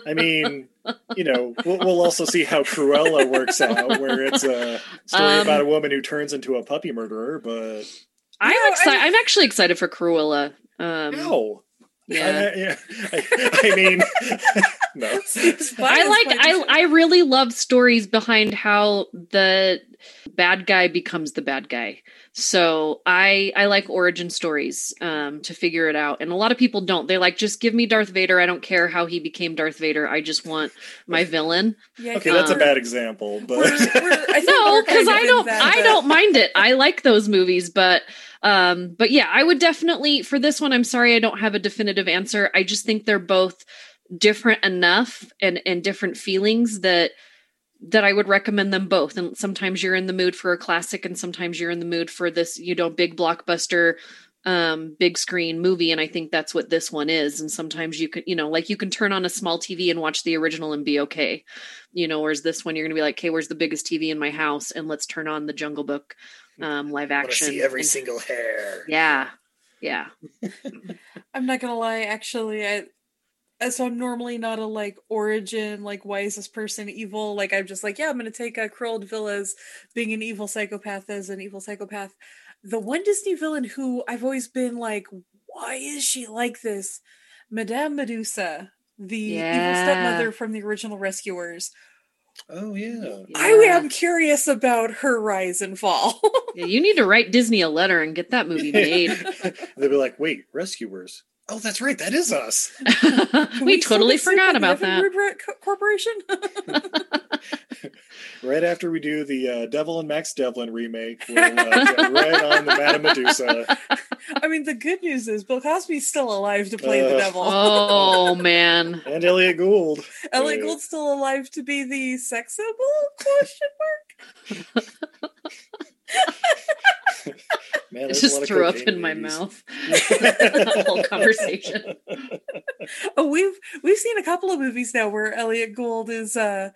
I mean, you know, we'll, we'll also see how Cruella works out, where it's a story Um, about a woman who turns into a puppy murderer. But I'm No, excited. I- I'm actually excited for Cruella. Um, how? Yeah. I, yeah. I, I mean, (laughs) no. I it's like. I I really love stories behind how the bad guy becomes the bad guy. So I I like origin stories um to figure it out. And a lot of people don't. They like just give me Darth Vader. I don't care how he became Darth Vader. I just want my villain. Yeah, Okay, that's a Um, bad example, but We're, we're, I (laughs) think No, because I don't that, I uh, don't mind it. I like those movies, but um but yeah, I would definitely for this one I'm sorry I don't have a definitive answer. I just think they're both different enough and and different feelings that that I would recommend them both. And sometimes you're in the mood for a classic and sometimes you're in the mood for this, you know, big blockbuster um big screen movie and I think that's what this one is and sometimes you could you know like you can turn on a small TV and watch the original and be okay you know whereas this one you're going to be like okay where's the biggest TV in my house and let's turn on the Jungle Book um live I action see every and- single hair. yeah yeah (laughs) I'm not gonna lie, actually, I so I'm normally not a like origin, like why is this person evil? Like I'm just like, yeah, I'm gonna take a Cruella de Vil as being an evil psychopath as an evil psychopath. The one Disney villain who I've always been like, why is she like this? Madame Medusa, the evil stepmother from the original Rescuers. Oh yeah. I am curious about her rise and fall. (laughs) Yeah, you need to write Disney a letter and get that movie made. (laughs) They'll be like, "Wait, rescuers? Oh, that's right, that is us." (laughs) Can we totally forgot about that. Root Corporation. Right after we do the uh, Devil and Max Devlin remake, we'll uh, get right on the Madame Medusa. (laughs) I mean, the good news is Bill Cosby's still alive to play the Uh, devil. Oh (laughs) man. and Elliot Gould. Elliot Gould's still alive to be the sex symbol? Question mark. (laughs) Man, I just lot threw up in my mouth. the whole conversation. Oh, we've we've seen a couple of movies now where Elliot Gould is uh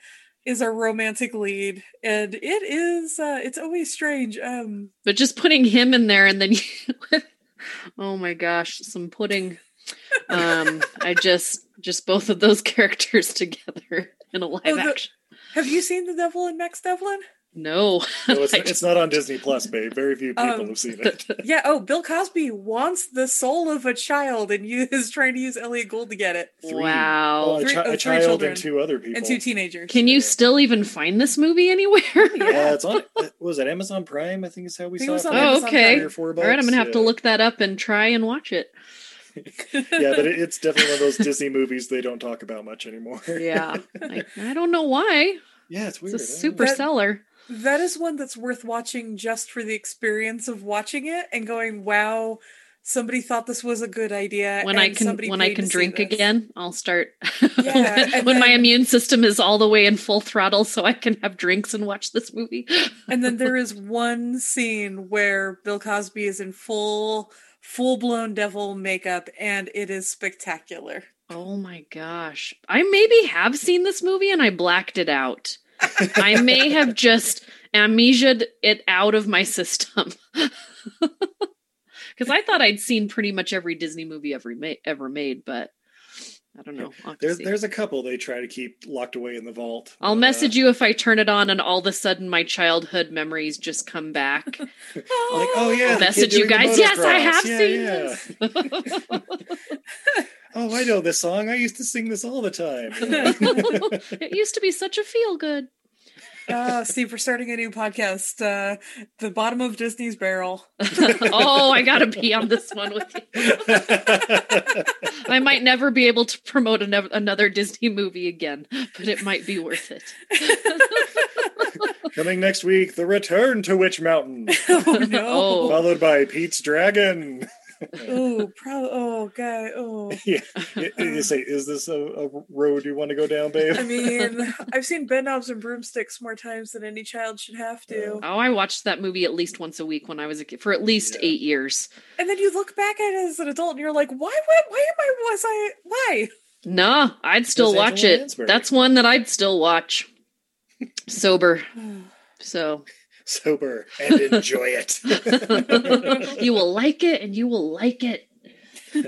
is a romantic lead, and it is uh it's always strange. Um, But just putting him in there and then you Oh my gosh, some pudding. Um I just just both of those (laughs) characters together in a live Oh, the- action. have you seen The Devil and Max Devlin? No. (laughs) No, it's, I it's not on Disney Plus, babe. Very few people Um, have seen it. (laughs) Yeah. Oh, Bill Cosby wants the soul of a child and you is trying to use Elliot Gould to get it, Three. Wow. Oh, a, Three- chi- oh, a child children. and two other people. and two teenagers. Can you still even find this movie anywhere? (laughs) Yeah, it's on. Was it Amazon Prime? I think is how we I think saw it it. Oh, Amazon okay. Three four All right, I'm gonna have to look that up and try and watch it. Yeah, but it, it's definitely one of those Disney movies they don't talk about much anymore. Yeah. I, I don't know why. yeah, it's It's weird. a super That- seller. That is one that's worth watching just for the experience of watching it and going, "Wow, somebody thought this was a good idea." When I can somebody when I can drink again, I'll start Yeah, (laughs) when, when my immune system is all the way in full throttle so I can have drinks and watch this movie. And then there (laughs) is one scene where Bill Cosby is in full full blown devil makeup and it is spectacular. Oh my gosh. I maybe have seen this movie and I blacked it out. (laughs) I may have just amnesiaed it out of my system. (laughs) Because I thought I'd seen pretty much every Disney movie ever made, ever made, but I don't know. (laughs) I'll, There's there's a couple they try to keep locked away in the vault. I'll uh, message you if I turn it on and all of a sudden my childhood memories just come back. (laughs) Like, oh yeah, the Message you guys. Yes, I have Yeah, seen yeah. this. (laughs) Oh, I know this song. I used to sing this all the time. it used to be such a feel good. Uh, Steve, we're starting a new podcast. Uh, the bottom of Disney's barrel. (laughs) oh, I gotta be on this one with you. (laughs) I might never be able to promote ano- another Disney movie again, but it might be worth it. (laughs) Coming next week, The Return to Witch Mountain, Oh no! Oh. followed by Pete's Dragon. Oh, pro- oh, guy. Oh, (laughs) yeah, you, you say, is this a, a road you want to go down, (laughs) babe? I mean, (laughs) I've seen bed knobs and broomsticks more times than any child should have to. Oh, I watched that movie at least once a week when I was a kid for at least Yeah. eight years. And then you look back at it as an adult, and you're like, why? Why? Why am I? Was I? Why? No, I'd still watch it. Lansbury. That's one that I'd still watch. Sober. (sighs) So Sober and enjoy it. (laughs) you will like it and you will like it. All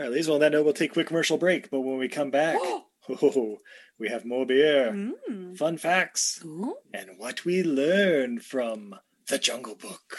right, ladies. Well, on that note, we'll take a quick commercial break. But when we come back, (gasps) oh, we have more beer, Mm. fun facts, Ooh. and what we learned from the Jungle Book.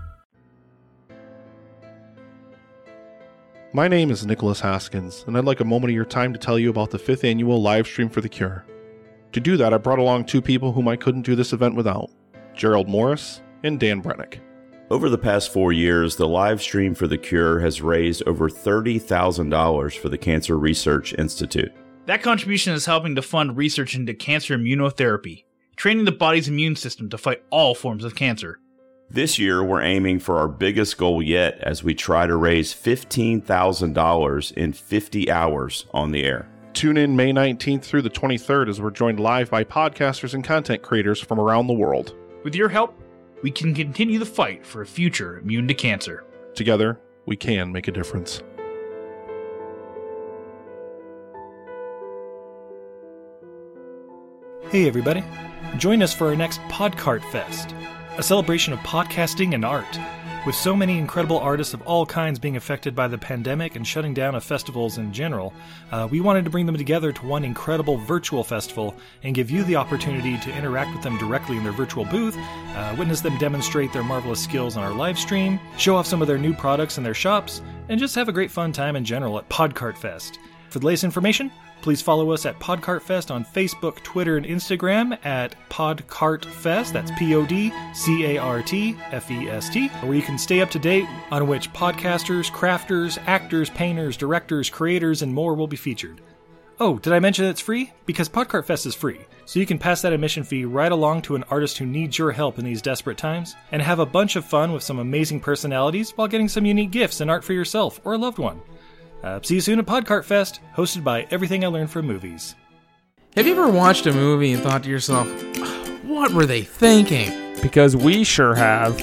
My name is Nicholas Haskins, and I'd like a moment of your time to tell you about the fifth annual live stream for the cure. To do that, I brought along two people whom I couldn't do this event without Gerald Morris and Dan Brennick. Over the past four years, the live stream for the cure has raised over $30,000 for the Cancer Research Institute. That contribution is helping to fund research into cancer immunotherapy, training the body's immune system to fight all forms of cancer. This year, we're aiming for our biggest goal yet as we try to raise $15,000 in 50 hours on the air. Tune in May 19th through the 23rd as we're joined live by podcasters and content creators from around the world. With your help, we can continue the fight for a future immune to cancer. Together, we can make a difference. Hey, everybody. Join us for our next Podcart Fest, a celebration of podcasting and art. With so many incredible artists of all kinds being affected by the pandemic and shutting down of festivals in general, uh, we wanted to bring them together to one incredible virtual festival and give you the opportunity to interact with them directly in their virtual booth, uh, witness them demonstrate their marvelous skills on our live stream, show off some of their new products in their shops, and just have a great fun time in general at Podcart Fest. For the latest information, please follow us at Podcartfest on Facebook, Twitter, and Instagram at Podcartfest. That's P O D C A R T F E S T, where you can stay up to date on which podcasters, crafters, actors, painters, directors, creators, and more will be featured. Oh, did I mention it's free? Because Podcart Fest is free, so you can pass that admission fee right along to an artist who needs your help in these desperate times, and have a bunch of fun with some amazing personalities while getting some unique gifts and art for yourself or a loved one. Uh, see you soon at Podcart Fest, hosted by Everything I Learned from Movies. Have you ever watched a movie and thought to yourself, What were they thinking? Because we sure have.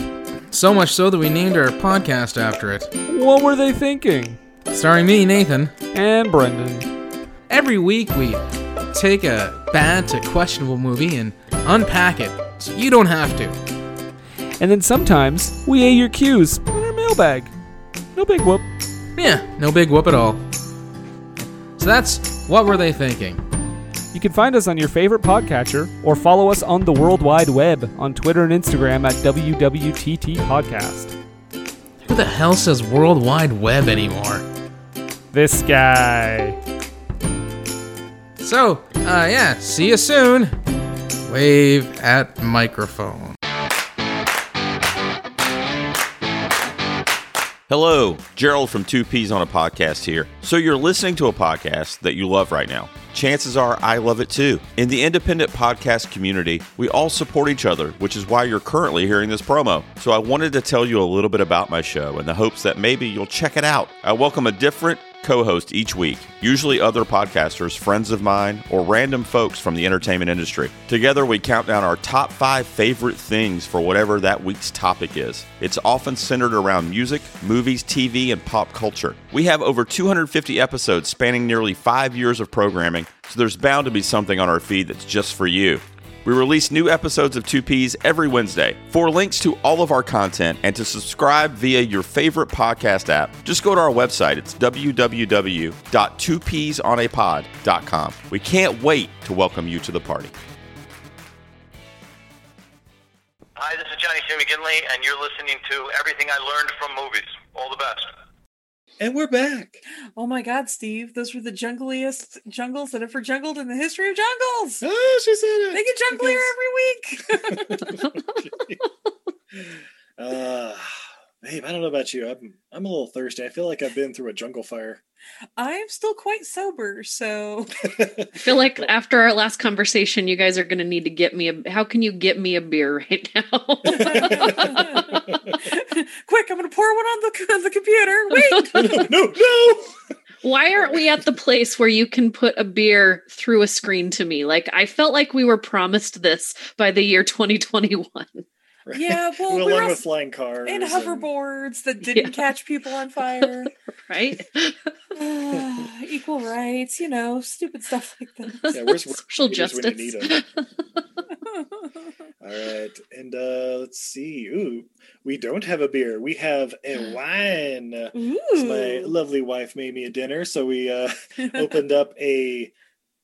So much so that we named our podcast after it. What were they thinking? Starring me, Nathan. And Brendan. Every week we take a bad to questionable movie and unpack it so you don't have to. And then sometimes we A your cues in our mailbag. No big whoop. Yeah, no big whoop at all. So that's What Were They Thinking? You can find us on your favorite podcatcher or follow us on the World Wide Web on Twitter and Instagram at WWTT Podcast. Who the hell says World Wide Web anymore? This guy. So, uh, yeah, see you soon. Wave at microphone. Hello, Gerald from Two Peas on a Podcast here. So you're listening to a podcast that you love right now. Chances are I love it too. In the independent podcast community, we all support each other, which is why you're currently hearing this promo. So I wanted to tell you a little bit about my show in the hopes that maybe you'll check it out. I welcome a different co host each week, usually other podcasters, friends of mine, or random folks from the entertainment industry. Together, we count down our top five favorite things for whatever that week's topic is. It's often centered around music, movies, TV, and pop culture. We have over 250 episodes spanning nearly five years of programming, so there's bound to be something on our feed that's just for you. We release new episodes of 2Ps every Wednesday. For links to all of our content and to subscribe via your favorite podcast app, just go to our website. It's www.2psonapod.com. We can't wait to welcome you to the party. Hi, this is Johnny. McGinley, and you're listening to Everything I Learned from Movies. All the best. And we're back. Oh my god, Steve. Those were the jungliest jungles that ever jungled in the history of jungles. Oh, she said it. They get junglier every week. (laughs) Uh, babe, I don't know about you. I'm I'm a little thirsty. I feel like I've been through a jungle fire. I'm still quite sober, so (laughs) I feel like after our last conversation, you guys are going to need to get me a. How can you get me a beer right now? (laughs) quick, I'm gonna pour one on the on the computer. Wait. (laughs) no, no. Why aren't we at the place where you can put a beer through a screen to me? Like I felt like we were promised this by the year 2021. Yeah, (laughs) well, Well, we were along with also- flying cars and and- hoverboards that (laughs) didn't Yeah. catch people on fire. (laughs) right? Equal rights, you know, stupid stuff like that. Yeah, where's Social leaders when you justice. need 'em? All right, and uh let's see. Ooh, we don't have a beer. We have a (gasps) wine. 'Cause My lovely wife made me a dinner, so we uh opened up a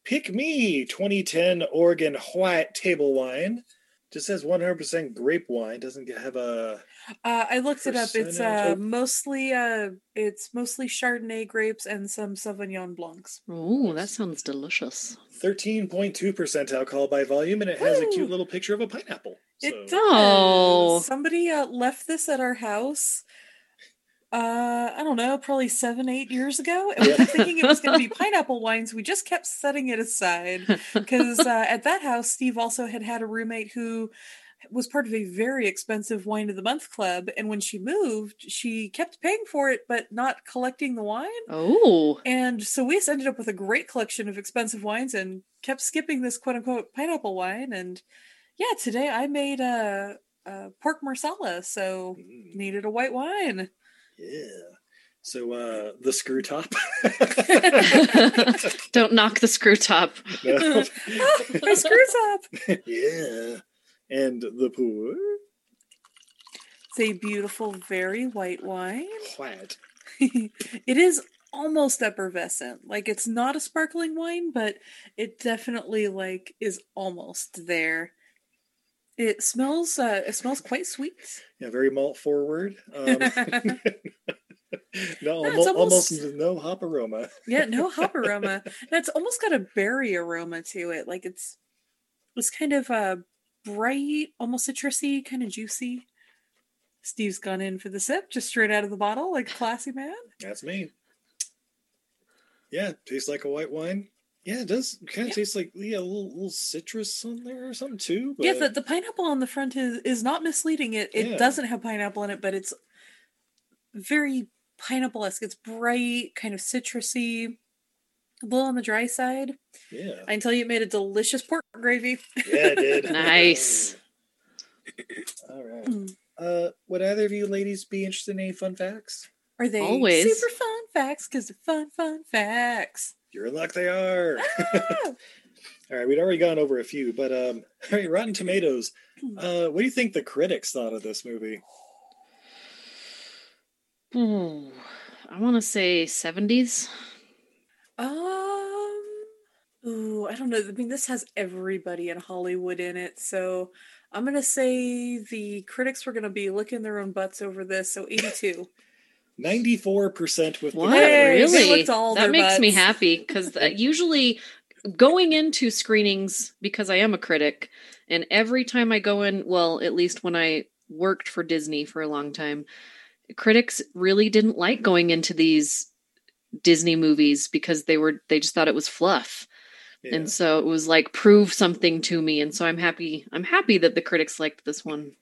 Pick Me 2010 Oregon White table wine. Just says 100% grape wine. Doesn't have a Uh, I looked it up. It's uh, mostly uh, it's mostly Chardonnay grapes and some Sauvignon blancs. Oh, that sounds delicious. 13.2% alcohol by volume, and it has a cute little picture of a pineapple. It does. Oh. Somebody uh, left this at our house. Uh, I don't know, probably seven, eight years ago. And we were thinking it was going to be (laughs) pineapple wines. We just kept setting it aside because uh, at that house, Steve also had had a roommate who was part of a very expensive wine of the month club. And when she moved, she kept paying for it, but not collecting the wine. Oh. And so we just ended up with a great collection of expensive wines and kept skipping this quote unquote pineapple wine. And yeah, today I made a, a pork marsala, so needed a white wine. Yeah. So uh the screw top. (laughs) Don't knock the screw top. (laughs) No. My screws up. yeah. And the pour. It's a beautiful, very white wine. White. (laughs) it is almost effervescent. Like it's not a sparkling wine, but it definitely like is almost there. It smells uh it smells quite sweet. Yeah, very malt forward. Um, (laughs) no, almo- almost, almost- no hop aroma. Yeah, no (laughs) hop aroma. And it's almost got a berry aroma to it. Like it's it's kind of uh bright, almost citrusy, kind of juicy. Steve's gone in for the sip, just straight out of the bottle, like classy man. That's me. Yeah, tastes like a white wine. Yeah, it does kind of taste like yeah, a little, little citrus on there or something too. But Yeah, the, the pineapple on the front is is not misleading. It it Yeah. doesn't have pineapple in it, but it's very pineapple esque. It's bright, kind of citrusy. a little on the dry side. Yeah. I can tell you it made a delicious pork gravy. Yeah, it did. (laughs) Nice. (laughs) All right. Uh, would either of you ladies be interested in any fun facts? Are they Always. super fun facts? Because they're fun, fun facts. You're in luck they are. Ah! (laughs) All right, we'd already gone over a few, but um, all right, Rotten Tomatoes. Hmm. Uh, what do you think the critics thought of this movie? Ooh, I want to say seventies. Um, ooh, I don't know. I mean, this has everybody in Hollywood in it, so I'm gonna say the critics were gonna be licking their own butts over this. So eighty-two. 94% with what? Really? that makes butts. me happy because uh, usually going into screenings because I am a critic and every time I go in, well, at least when I worked for Disney for a long time, critics really didn't like going into these Disney movies because they were they just thought it was fluff. Yeah. And so it was like prove something to me and so I'm happy I'm happy that the critics liked this one.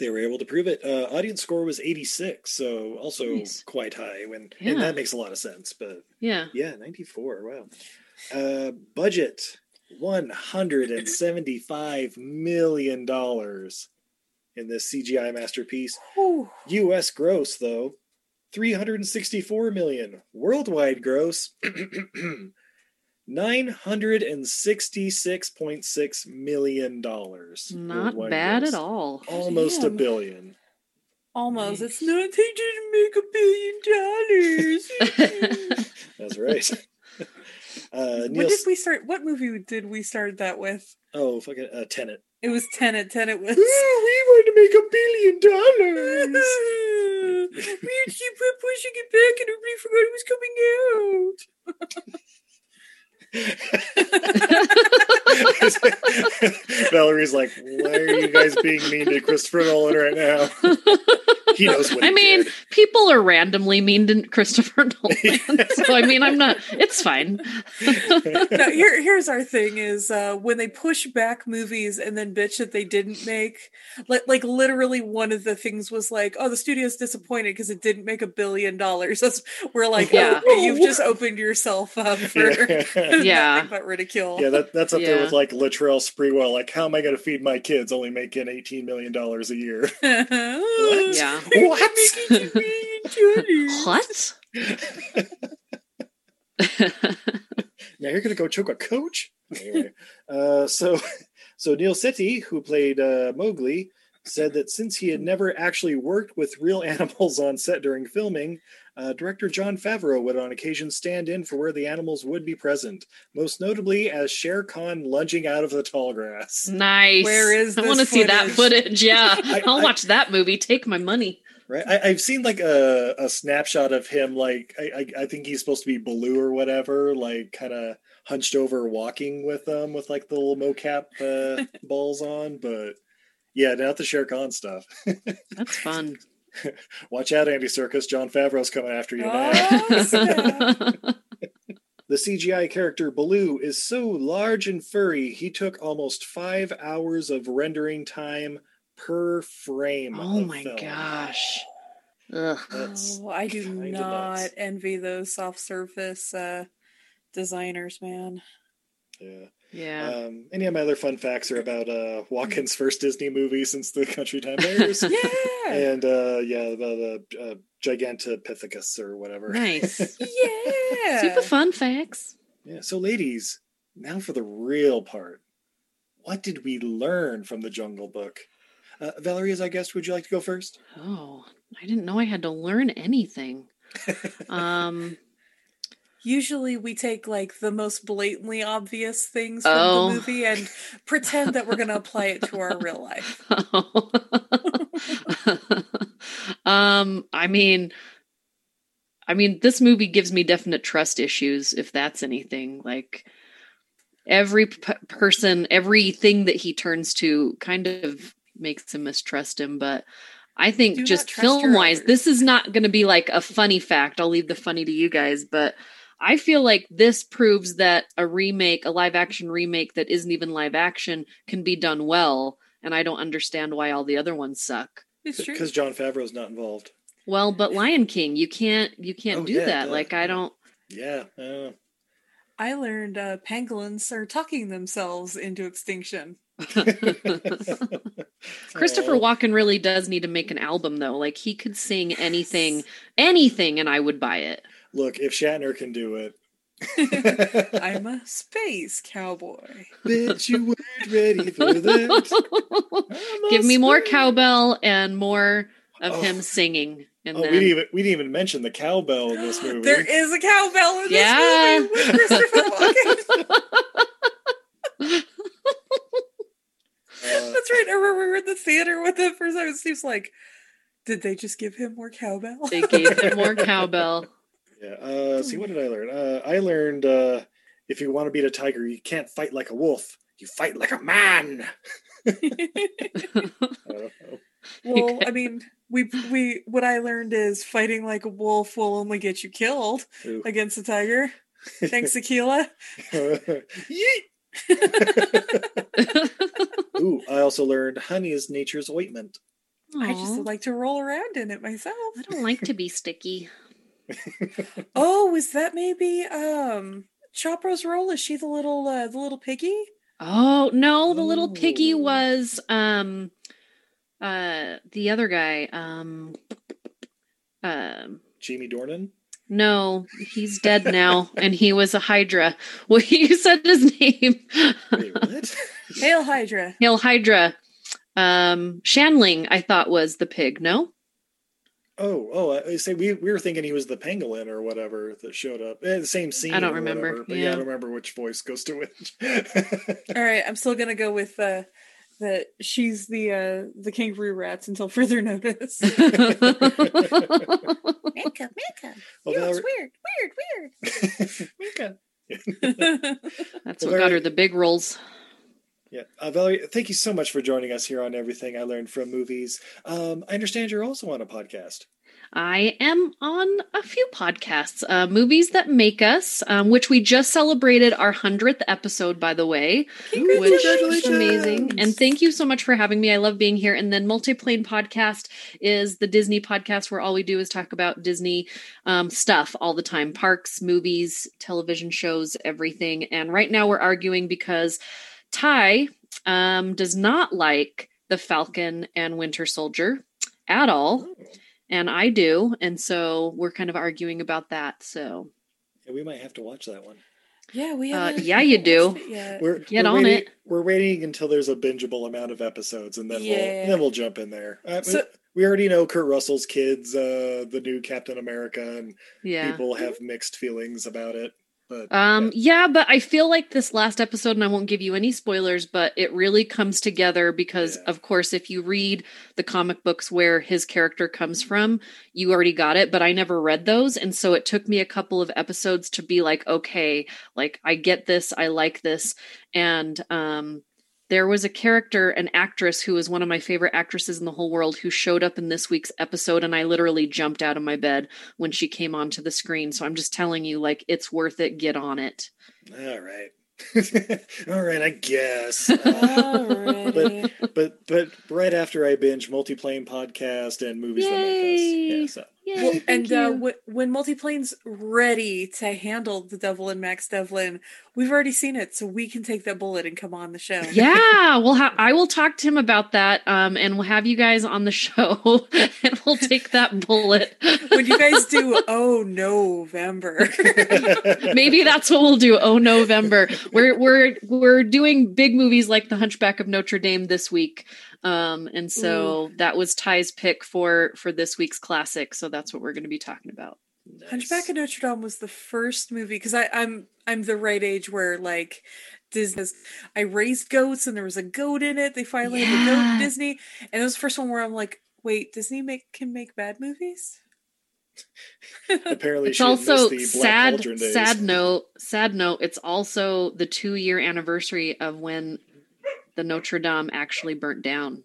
They were able to prove it. Uh, audience score was eighty-six, so also Nice. quite high. When Yeah. and that makes a lot of sense. But Yeah. yeah, ninety-four. Wow. Uh, budget one hundred and seventy-five million dollars in this CGI masterpiece. Whew. U.S. gross though, three hundred and sixty-four million. Worldwide gross. (clears throat) 966.6 million dollars. Not bad at all. Almost a billion. Almost. It's not. They didn't make a billion dollars. (laughs) (laughs) That's right. (laughs) uh, when Neil, did we start? What movie did we start that with? oh, fucking uh, Tenet. It was Tenet. Tenet was. we want to make a billion dollars. we keep pushing it back, and everybody forgot it was coming out. (laughs) Valerie's like, why are you guys being mean to Christopher Nolan right now? (laughs) he knows what I he mean, did. people are randomly mean to Christopher (laughs) Nolan. so I mean, I'm not. It's fine. no, here, here's our thing: is uh, when they push back movies and then bitch that they didn't make, like, like literally one of the things was like, oh, the studio's disappointed because it didn't make a billion dollars. That's we're like, Yeah. oh, you've just opened yourself up for (laughs) Yeah. Yeah. nothing but ridicule. Yeah, that, that's up there with like Latrell Sprewell. Like, how am I going to feed my kids only making $18 million a year? (laughs) Yeah. (laughs) what? What? now you're going to go choke a coach? Anyway, uh, so, so Neel Sethi, who played uh, Mowgli, said that since he had never actually worked with real animals on set during filming, uh, director Jon Favreau would on occasion stand in for where the animals would be present, most notably as Shere Khan lunging out of the tall grass. (laughs) Nice. Where is I want to see that footage? footage. Yeah, (laughs) I- I'll I- watch that movie. Take my money. Right, I, I've seen like a, a snapshot of him, like I, I, I think he's supposed to be Baloo or whatever, like kind of hunched over, walking with them with like the little mocap uh, (laughs) balls on. But yeah, not the Shere Khan stuff. That's fun. (laughs) Watch out, Andy Serkis. Jon Favreau's coming after you now. Oh. (laughs) The CGI character Baloo is so large and furry, he took almost five hours of rendering time per frame. oh my film. gosh. Ugh. That's Oh, I do not nuts. envy those soft surface uh, designers, man. yeah. Yeah. Um, any of my other fun facts are about uh, Walken's first Disney movie since the Country Time Bears, (laughs) Yeah, and uh, yeah, about uh, uh, Gigantopithecus or whatever. nice. (laughs) yeah. Super fun facts. Yeah. So, ladies, now for the real part. What did we learn from the Jungle Book? Uh, Valerie, as I guessed, would you like to go first? Oh, I didn't know I had to learn anything. (laughs) Um. Usually we take like the most blatantly obvious things from Oh. the movie and (laughs) pretend that we're going to apply it to our real life. (laughs) um. I mean. I mean, this movie gives me definite trust issues, if that's anything. Like every p- person, everything that he turns to, kind of makes him mistrust him. But I think Do just film wise, this is not going to be like a funny fact. I'll leave the funny to you guys, but I feel like this proves that a remake, a live action remake that isn't even live action, can be done well. And I don't understand why all the other ones suck. It's true. Because Jon Favreau's not involved. Well, but Lion King, you can't you can't Oh, do yeah, that. duh. Like I don't. Yeah. Uh, I learned uh, pangolins are talking themselves into extinction. (laughs) Christopher Walken really does need to make an album though. Like he could sing anything, anything, and I would buy it. Look, if Shatner can do it, (laughs) I'm a space cowboy. bitch, you weren't ready for that. Give me more cowbell and more of Oh. him singing. And Oh, then we didn't even we didn't even mention the cowbell in this (gasps) movie. There is a cowbell in Yeah. this movie with Christopher Uh, That's right. I remember we were in the theater with him for some. Steve's like, did they just give him more cowbell? they gave him more (laughs) cowbell. Yeah. Uh, see, what did I learn? Uh, I learned uh, if you want to beat a tiger, you can't fight like a wolf. You fight like a man. I. (laughs) (laughs) Well, I mean, we we what I learned is fighting like a wolf will only get you killed Ooh. against a tiger. Thanks, (laughs) Akela. Ooh, I also learned honey is nature's ointment. I just like to roll around in it myself. I don't like to be sticky. (laughs) Oh, is that maybe um Chopra's role? Is she the little uh, the little piggy? Oh no, the little piggy was um uh the other guy. Um um Jamie Dornan. no, he's dead (laughs) now, and he was a Hydra. (laughs) Well, you said his name. Wait, what? Hail Hydra. Hail Hydra. Um, Shandling, I thought was the pig. No, Oh, oh! I say we we were thinking he was the pangolin or whatever that showed up. Eh, the same scene. I don't remember, whatever, but yeah. yeah. I don't remember which voice goes to which. (laughs) All right, I'm still gonna go with uh that she's the uh the kangaroo rats until further notice. (laughs) Minka, Minka. Well, you know, it's weird, weird, weird. (laughs) Minka. that's Well, what got her the big roles. Yeah, uh, Valerie, thank you so much for joining us here on Everything I Learned from Movies. Um, I understand you're also on a podcast. I am on a few podcasts, uh, movies that make us, um, which we just celebrated our hundredth episode, by the way, which is amazing. And thank you so much for having me. I love being here. And then Multiplane Podcast is the Disney podcast where all we do is talk about Disney um, stuff all the time: parks, movies, television shows, everything. And right now we're arguing because Ty um, does not like the Falcon and Winter Soldier at all and I do, and so we're kind of arguing about that. So Yeah, we might have to watch that one. Yeah, we Uh, haven't yeah, you do. watched. We're Get we're on waiting, it. We're waiting until there's a bingeable amount of episodes, and then we'll then we'll jump in there. Uh, So- we already know Kurt Russell's kids, uh, the new Captain America, and yeah. people have mixed feelings about it. But Um, yeah, but I feel like this last episode, and I won't give you any spoilers, but it really comes together because, Yeah. of course, if you read the comic books where his character comes from, you already got it, but I never read those. And so it took me a couple of episodes to be like, okay, like I get this, I like this. And, um, there was a character, an actress who was one of my favorite actresses in the whole world who showed up in this week's episode, and I literally jumped out of my bed when she came onto the screen. So I'm just telling you, like, it's worth it. Get on it. all right, (laughs) all right, I guess. (laughs) Alrighty. but but right after I binge multiplane podcast and movies that make us, yeah. So Yay, Well, and uh, w- when Multiplane's ready to handle the Devil and Max Devlin, we've already seen it, so we can take that bullet and come on the show. yeah, we'll ha- I will talk to him about that, um, and we'll have you guys on the (laughs) show, and we'll take that bullet. (laughs) when you guys do, oh November. (laughs) Maybe that's what we'll do. Oh, November. We're we're we're doing big movies like The Hunchback of Notre Dame this week, um, and so that was Ty's pick for for this week's classic. So that's what we're going to be talking about. Hunchback of Notre Dame was the first movie because I'm I'm the right age where like Disney. I raised goats and there was a goat in it. They finally had a goat in Disney, and it was the first one where I'm like, wait, Disney make can make bad movies? (laughs) apparently It's she also the Black sad. Sad note. Sad note. It's also the two year anniversary of when the Notre Dame actually burnt down.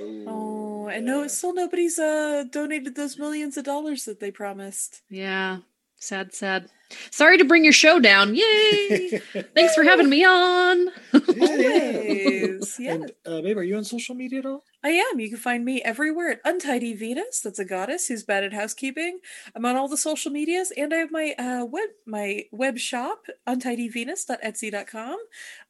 Oh, and no, still nobody's uh donated those millions of dollars that they promised. Yeah. Sad. Sad. Sorry to bring your show down. Yay! (laughs) Thanks for having me on. Yeah. Always. (laughs) And uh, babe, are you on social media at all? I am. You can find me everywhere at Untidy Venus. That's a goddess who's bad at housekeeping. I'm on all the social medias, and I have my uh, web my web shop, untidyvenus.etsy.com,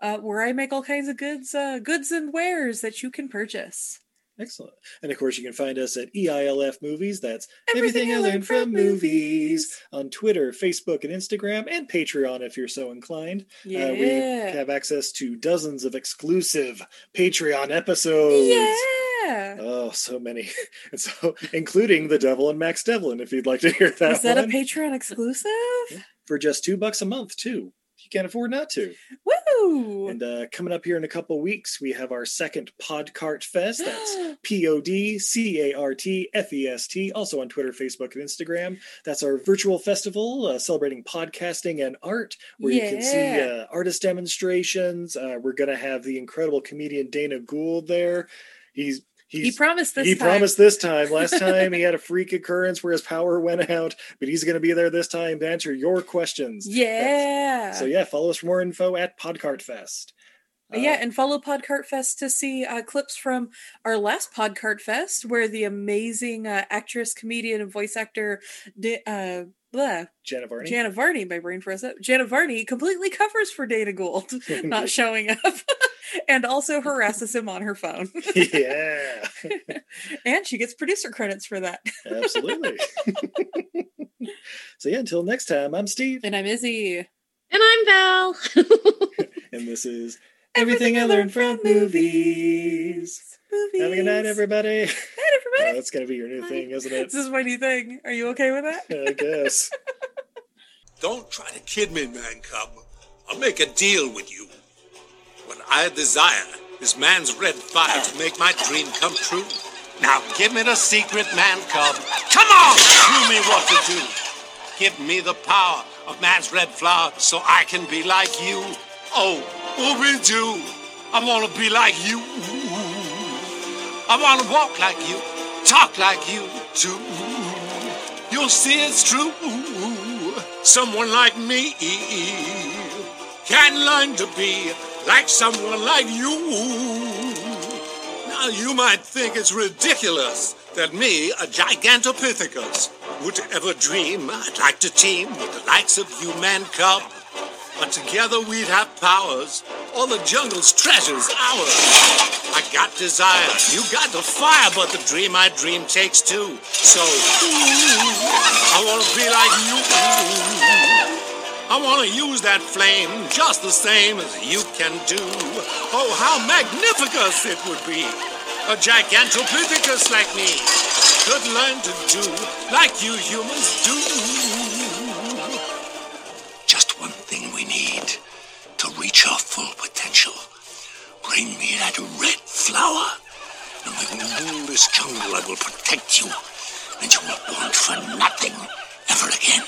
uh, where I make all kinds of goods, uh, goods and wares that you can purchase. Excellent. And of course, you can find us at EILF Movies. That's Everything, I Learned from Movies on Twitter, Facebook, and Instagram, and Patreon if you're so inclined. Uh, we have access to dozens of exclusive Patreon episodes. Yeah. Oh, so many. (laughs) And so, including The Devil and Max Devlin, if you'd like to hear that. Is that a. Patreon exclusive? For just two bucks a month, too. You can't afford not to. Woo! And uh, coming up here in a couple weeks, we have our second Podcart Fest. (gasps) That's P O D C A R T F E S T, also on Twitter, Facebook, and Instagram. That's our virtual festival uh, celebrating podcasting and art, where you can see uh, artist demonstrations. Uh, we're going to have the incredible comedian Dana Gould there. He's He's, he promised this he time. promised this time. Last (laughs) time he had a freak occurrence where his power went out, but he's going to be there this time to answer your questions. Yeah. So yeah, follow us for more info at Podcart Fest. yeah, and follow Podcart Fest to see uh, clips from our last Podcart Fest, where the amazing uh, actress, comedian, and voice actor, Di- uh, blah, Jenna Varney. Janet Varney, my brain froze up. Janet Varney completely covers for Dana Gould (laughs) not showing up, (laughs) and also harasses him on her phone. (laughs) yeah, (laughs) and she gets producer credits for that. absolutely. (laughs) so yeah, until next time, I'm Steve, and I'm Izzy, and I'm Val, and this is everything, I learned from movies. Movies. Have a good night, everybody. Night, everybody. Oh, that's gonna be your new thing, isn't it? This is my new thing. Are you okay with that? I guess. Don't try to kid me, man cub. I'll make a deal with you. What I desire is man's red fire to make my dream come true. Now give me the secret, man cub. Come on! Show me what to do. Give me the power of man's red flower so I can be like you. Oh, Ooby Doo. I want to be like you. I want to walk like you, talk like you too. You'll see it's true. Someone like me can learn to be like someone like you. Now you might think it's ridiculous that me, a Gigantopithecus, would ever dream I'd like to team with the likes of you, man cub. But together we'd have powers. All the jungle's treasures ours. I got desire, you got the fire, but the dream I dream takes two. So, I wanna be like you. I wanna use that flame just the same as you can do. Oh, how magnificent it would be. A Gigantopithecus like me could learn to do like you humans do. Just one thing we need to reach our full potential. Bring me that red flower, and with all this jungle I will protect you, and you will want for nothing ever again.